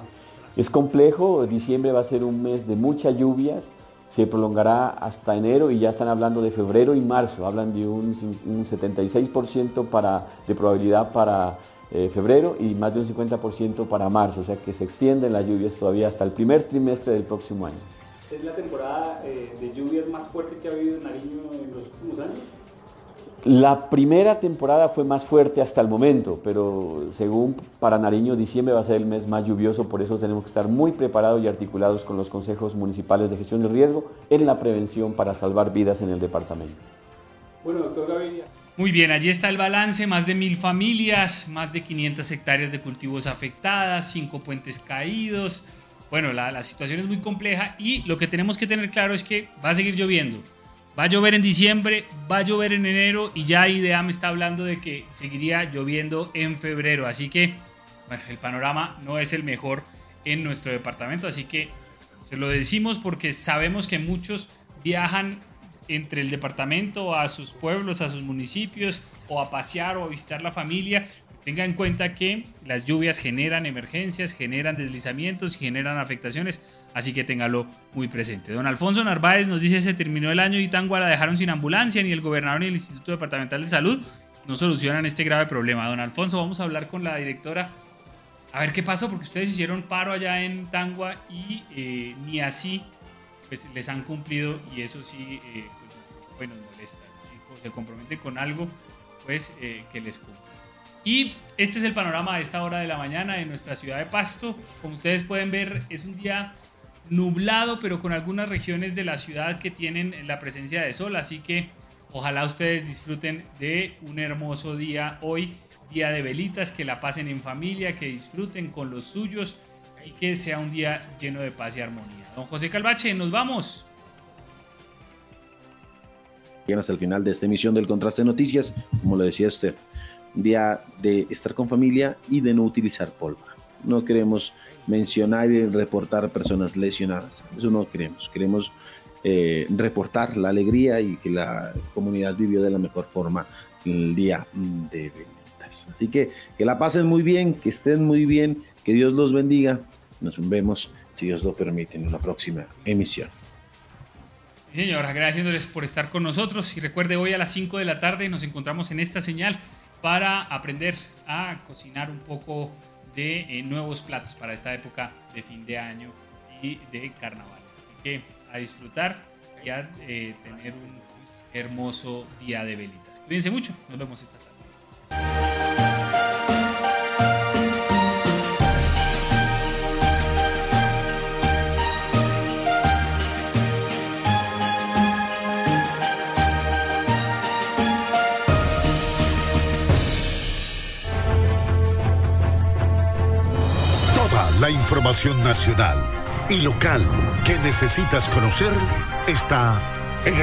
Es complejo, diciembre va a ser un mes de muchas lluvias, se prolongará hasta enero y ya están hablando de febrero y marzo, hablan de un, un 76% para, de probabilidad para eh, febrero y más de un 50% para marzo, o sea que se extienden las lluvias todavía hasta el primer trimestre del próximo año. ¿Es la temporada eh, de lluvias más fuerte que ha habido en Nariño en los últimos años? La primera temporada fue más fuerte hasta el momento, pero según para Nariño, diciembre va a ser el mes más lluvioso, por eso tenemos que estar muy preparados y articulados con los consejos municipales de gestión del riesgo en la prevención para salvar vidas en el departamento. Bueno, doctor Gaviria. Muy bien, allí está el balance, más de mil familias, más de 500 hectáreas de cultivos afectadas, cinco puentes caídos. Bueno, la, situación es muy compleja y lo que tenemos que tener claro es que va a seguir lloviendo Va a llover en diciembre, va a llover en enero y ya IDEA me está hablando de que seguiría lloviendo en febrero. Así que, bueno, el panorama no es el mejor en nuestro departamento. Así que se lo decimos porque sabemos que muchos viajan entre el departamento a sus pueblos, a sus municipios o a pasear o a visitar la familia. Pues tenga en cuenta que las lluvias generan emergencias, generan deslizamientos y generan afectaciones así que téngalo muy presente. Don Alfonso Narváez nos dice, se terminó el año y Tangua la dejaron sin ambulancia, ni el gobernador ni el Instituto Departamental de Salud no solucionan este grave problema. Don Alfonso, vamos a hablar con la directora a ver qué pasó, porque ustedes hicieron paro allá en Tangua y eh, ni así pues, les han cumplido y eso sí eh, pues, nos molesta. Si se comprometen con algo, pues eh, que les cumplan. Y este es el panorama a esta hora de la mañana en nuestra ciudad de Pasto. Como ustedes pueden ver, es un día nublado, pero con algunas regiones de la ciudad que tienen la presencia de sol. Así que ojalá ustedes disfruten de un hermoso día hoy, día de velitas, que la pasen en familia, que disfruten con los suyos y que sea un día lleno de paz y armonía. Don José Calvache, nos vamos. Bien, hasta el final de esta emisión del Contraste Noticias, como lo decía usted, día de estar con familia y de no utilizar pólvora. No queremos mencionar y reportar personas lesionadas. Eso no queremos. Queremos eh, reportar la alegría y que la comunidad vivió de la mejor forma el día de ventas. Así que que la pasen muy bien, que estén muy bien, que Dios los bendiga. Nos vemos, si Dios lo permite, en una próxima emisión. Señor, agradeciéndoles por estar con nosotros y recuerde hoy a las 5 de la tarde nos encontramos en esta señal para aprender a cocinar un poco de eh, nuevos platos para esta época de fin de año y de carnaval. Así que a disfrutar y a eh, tener un hermoso día de velitas. Cuídense mucho, nos vemos esta tarde. Información nacional y local que necesitas conocer está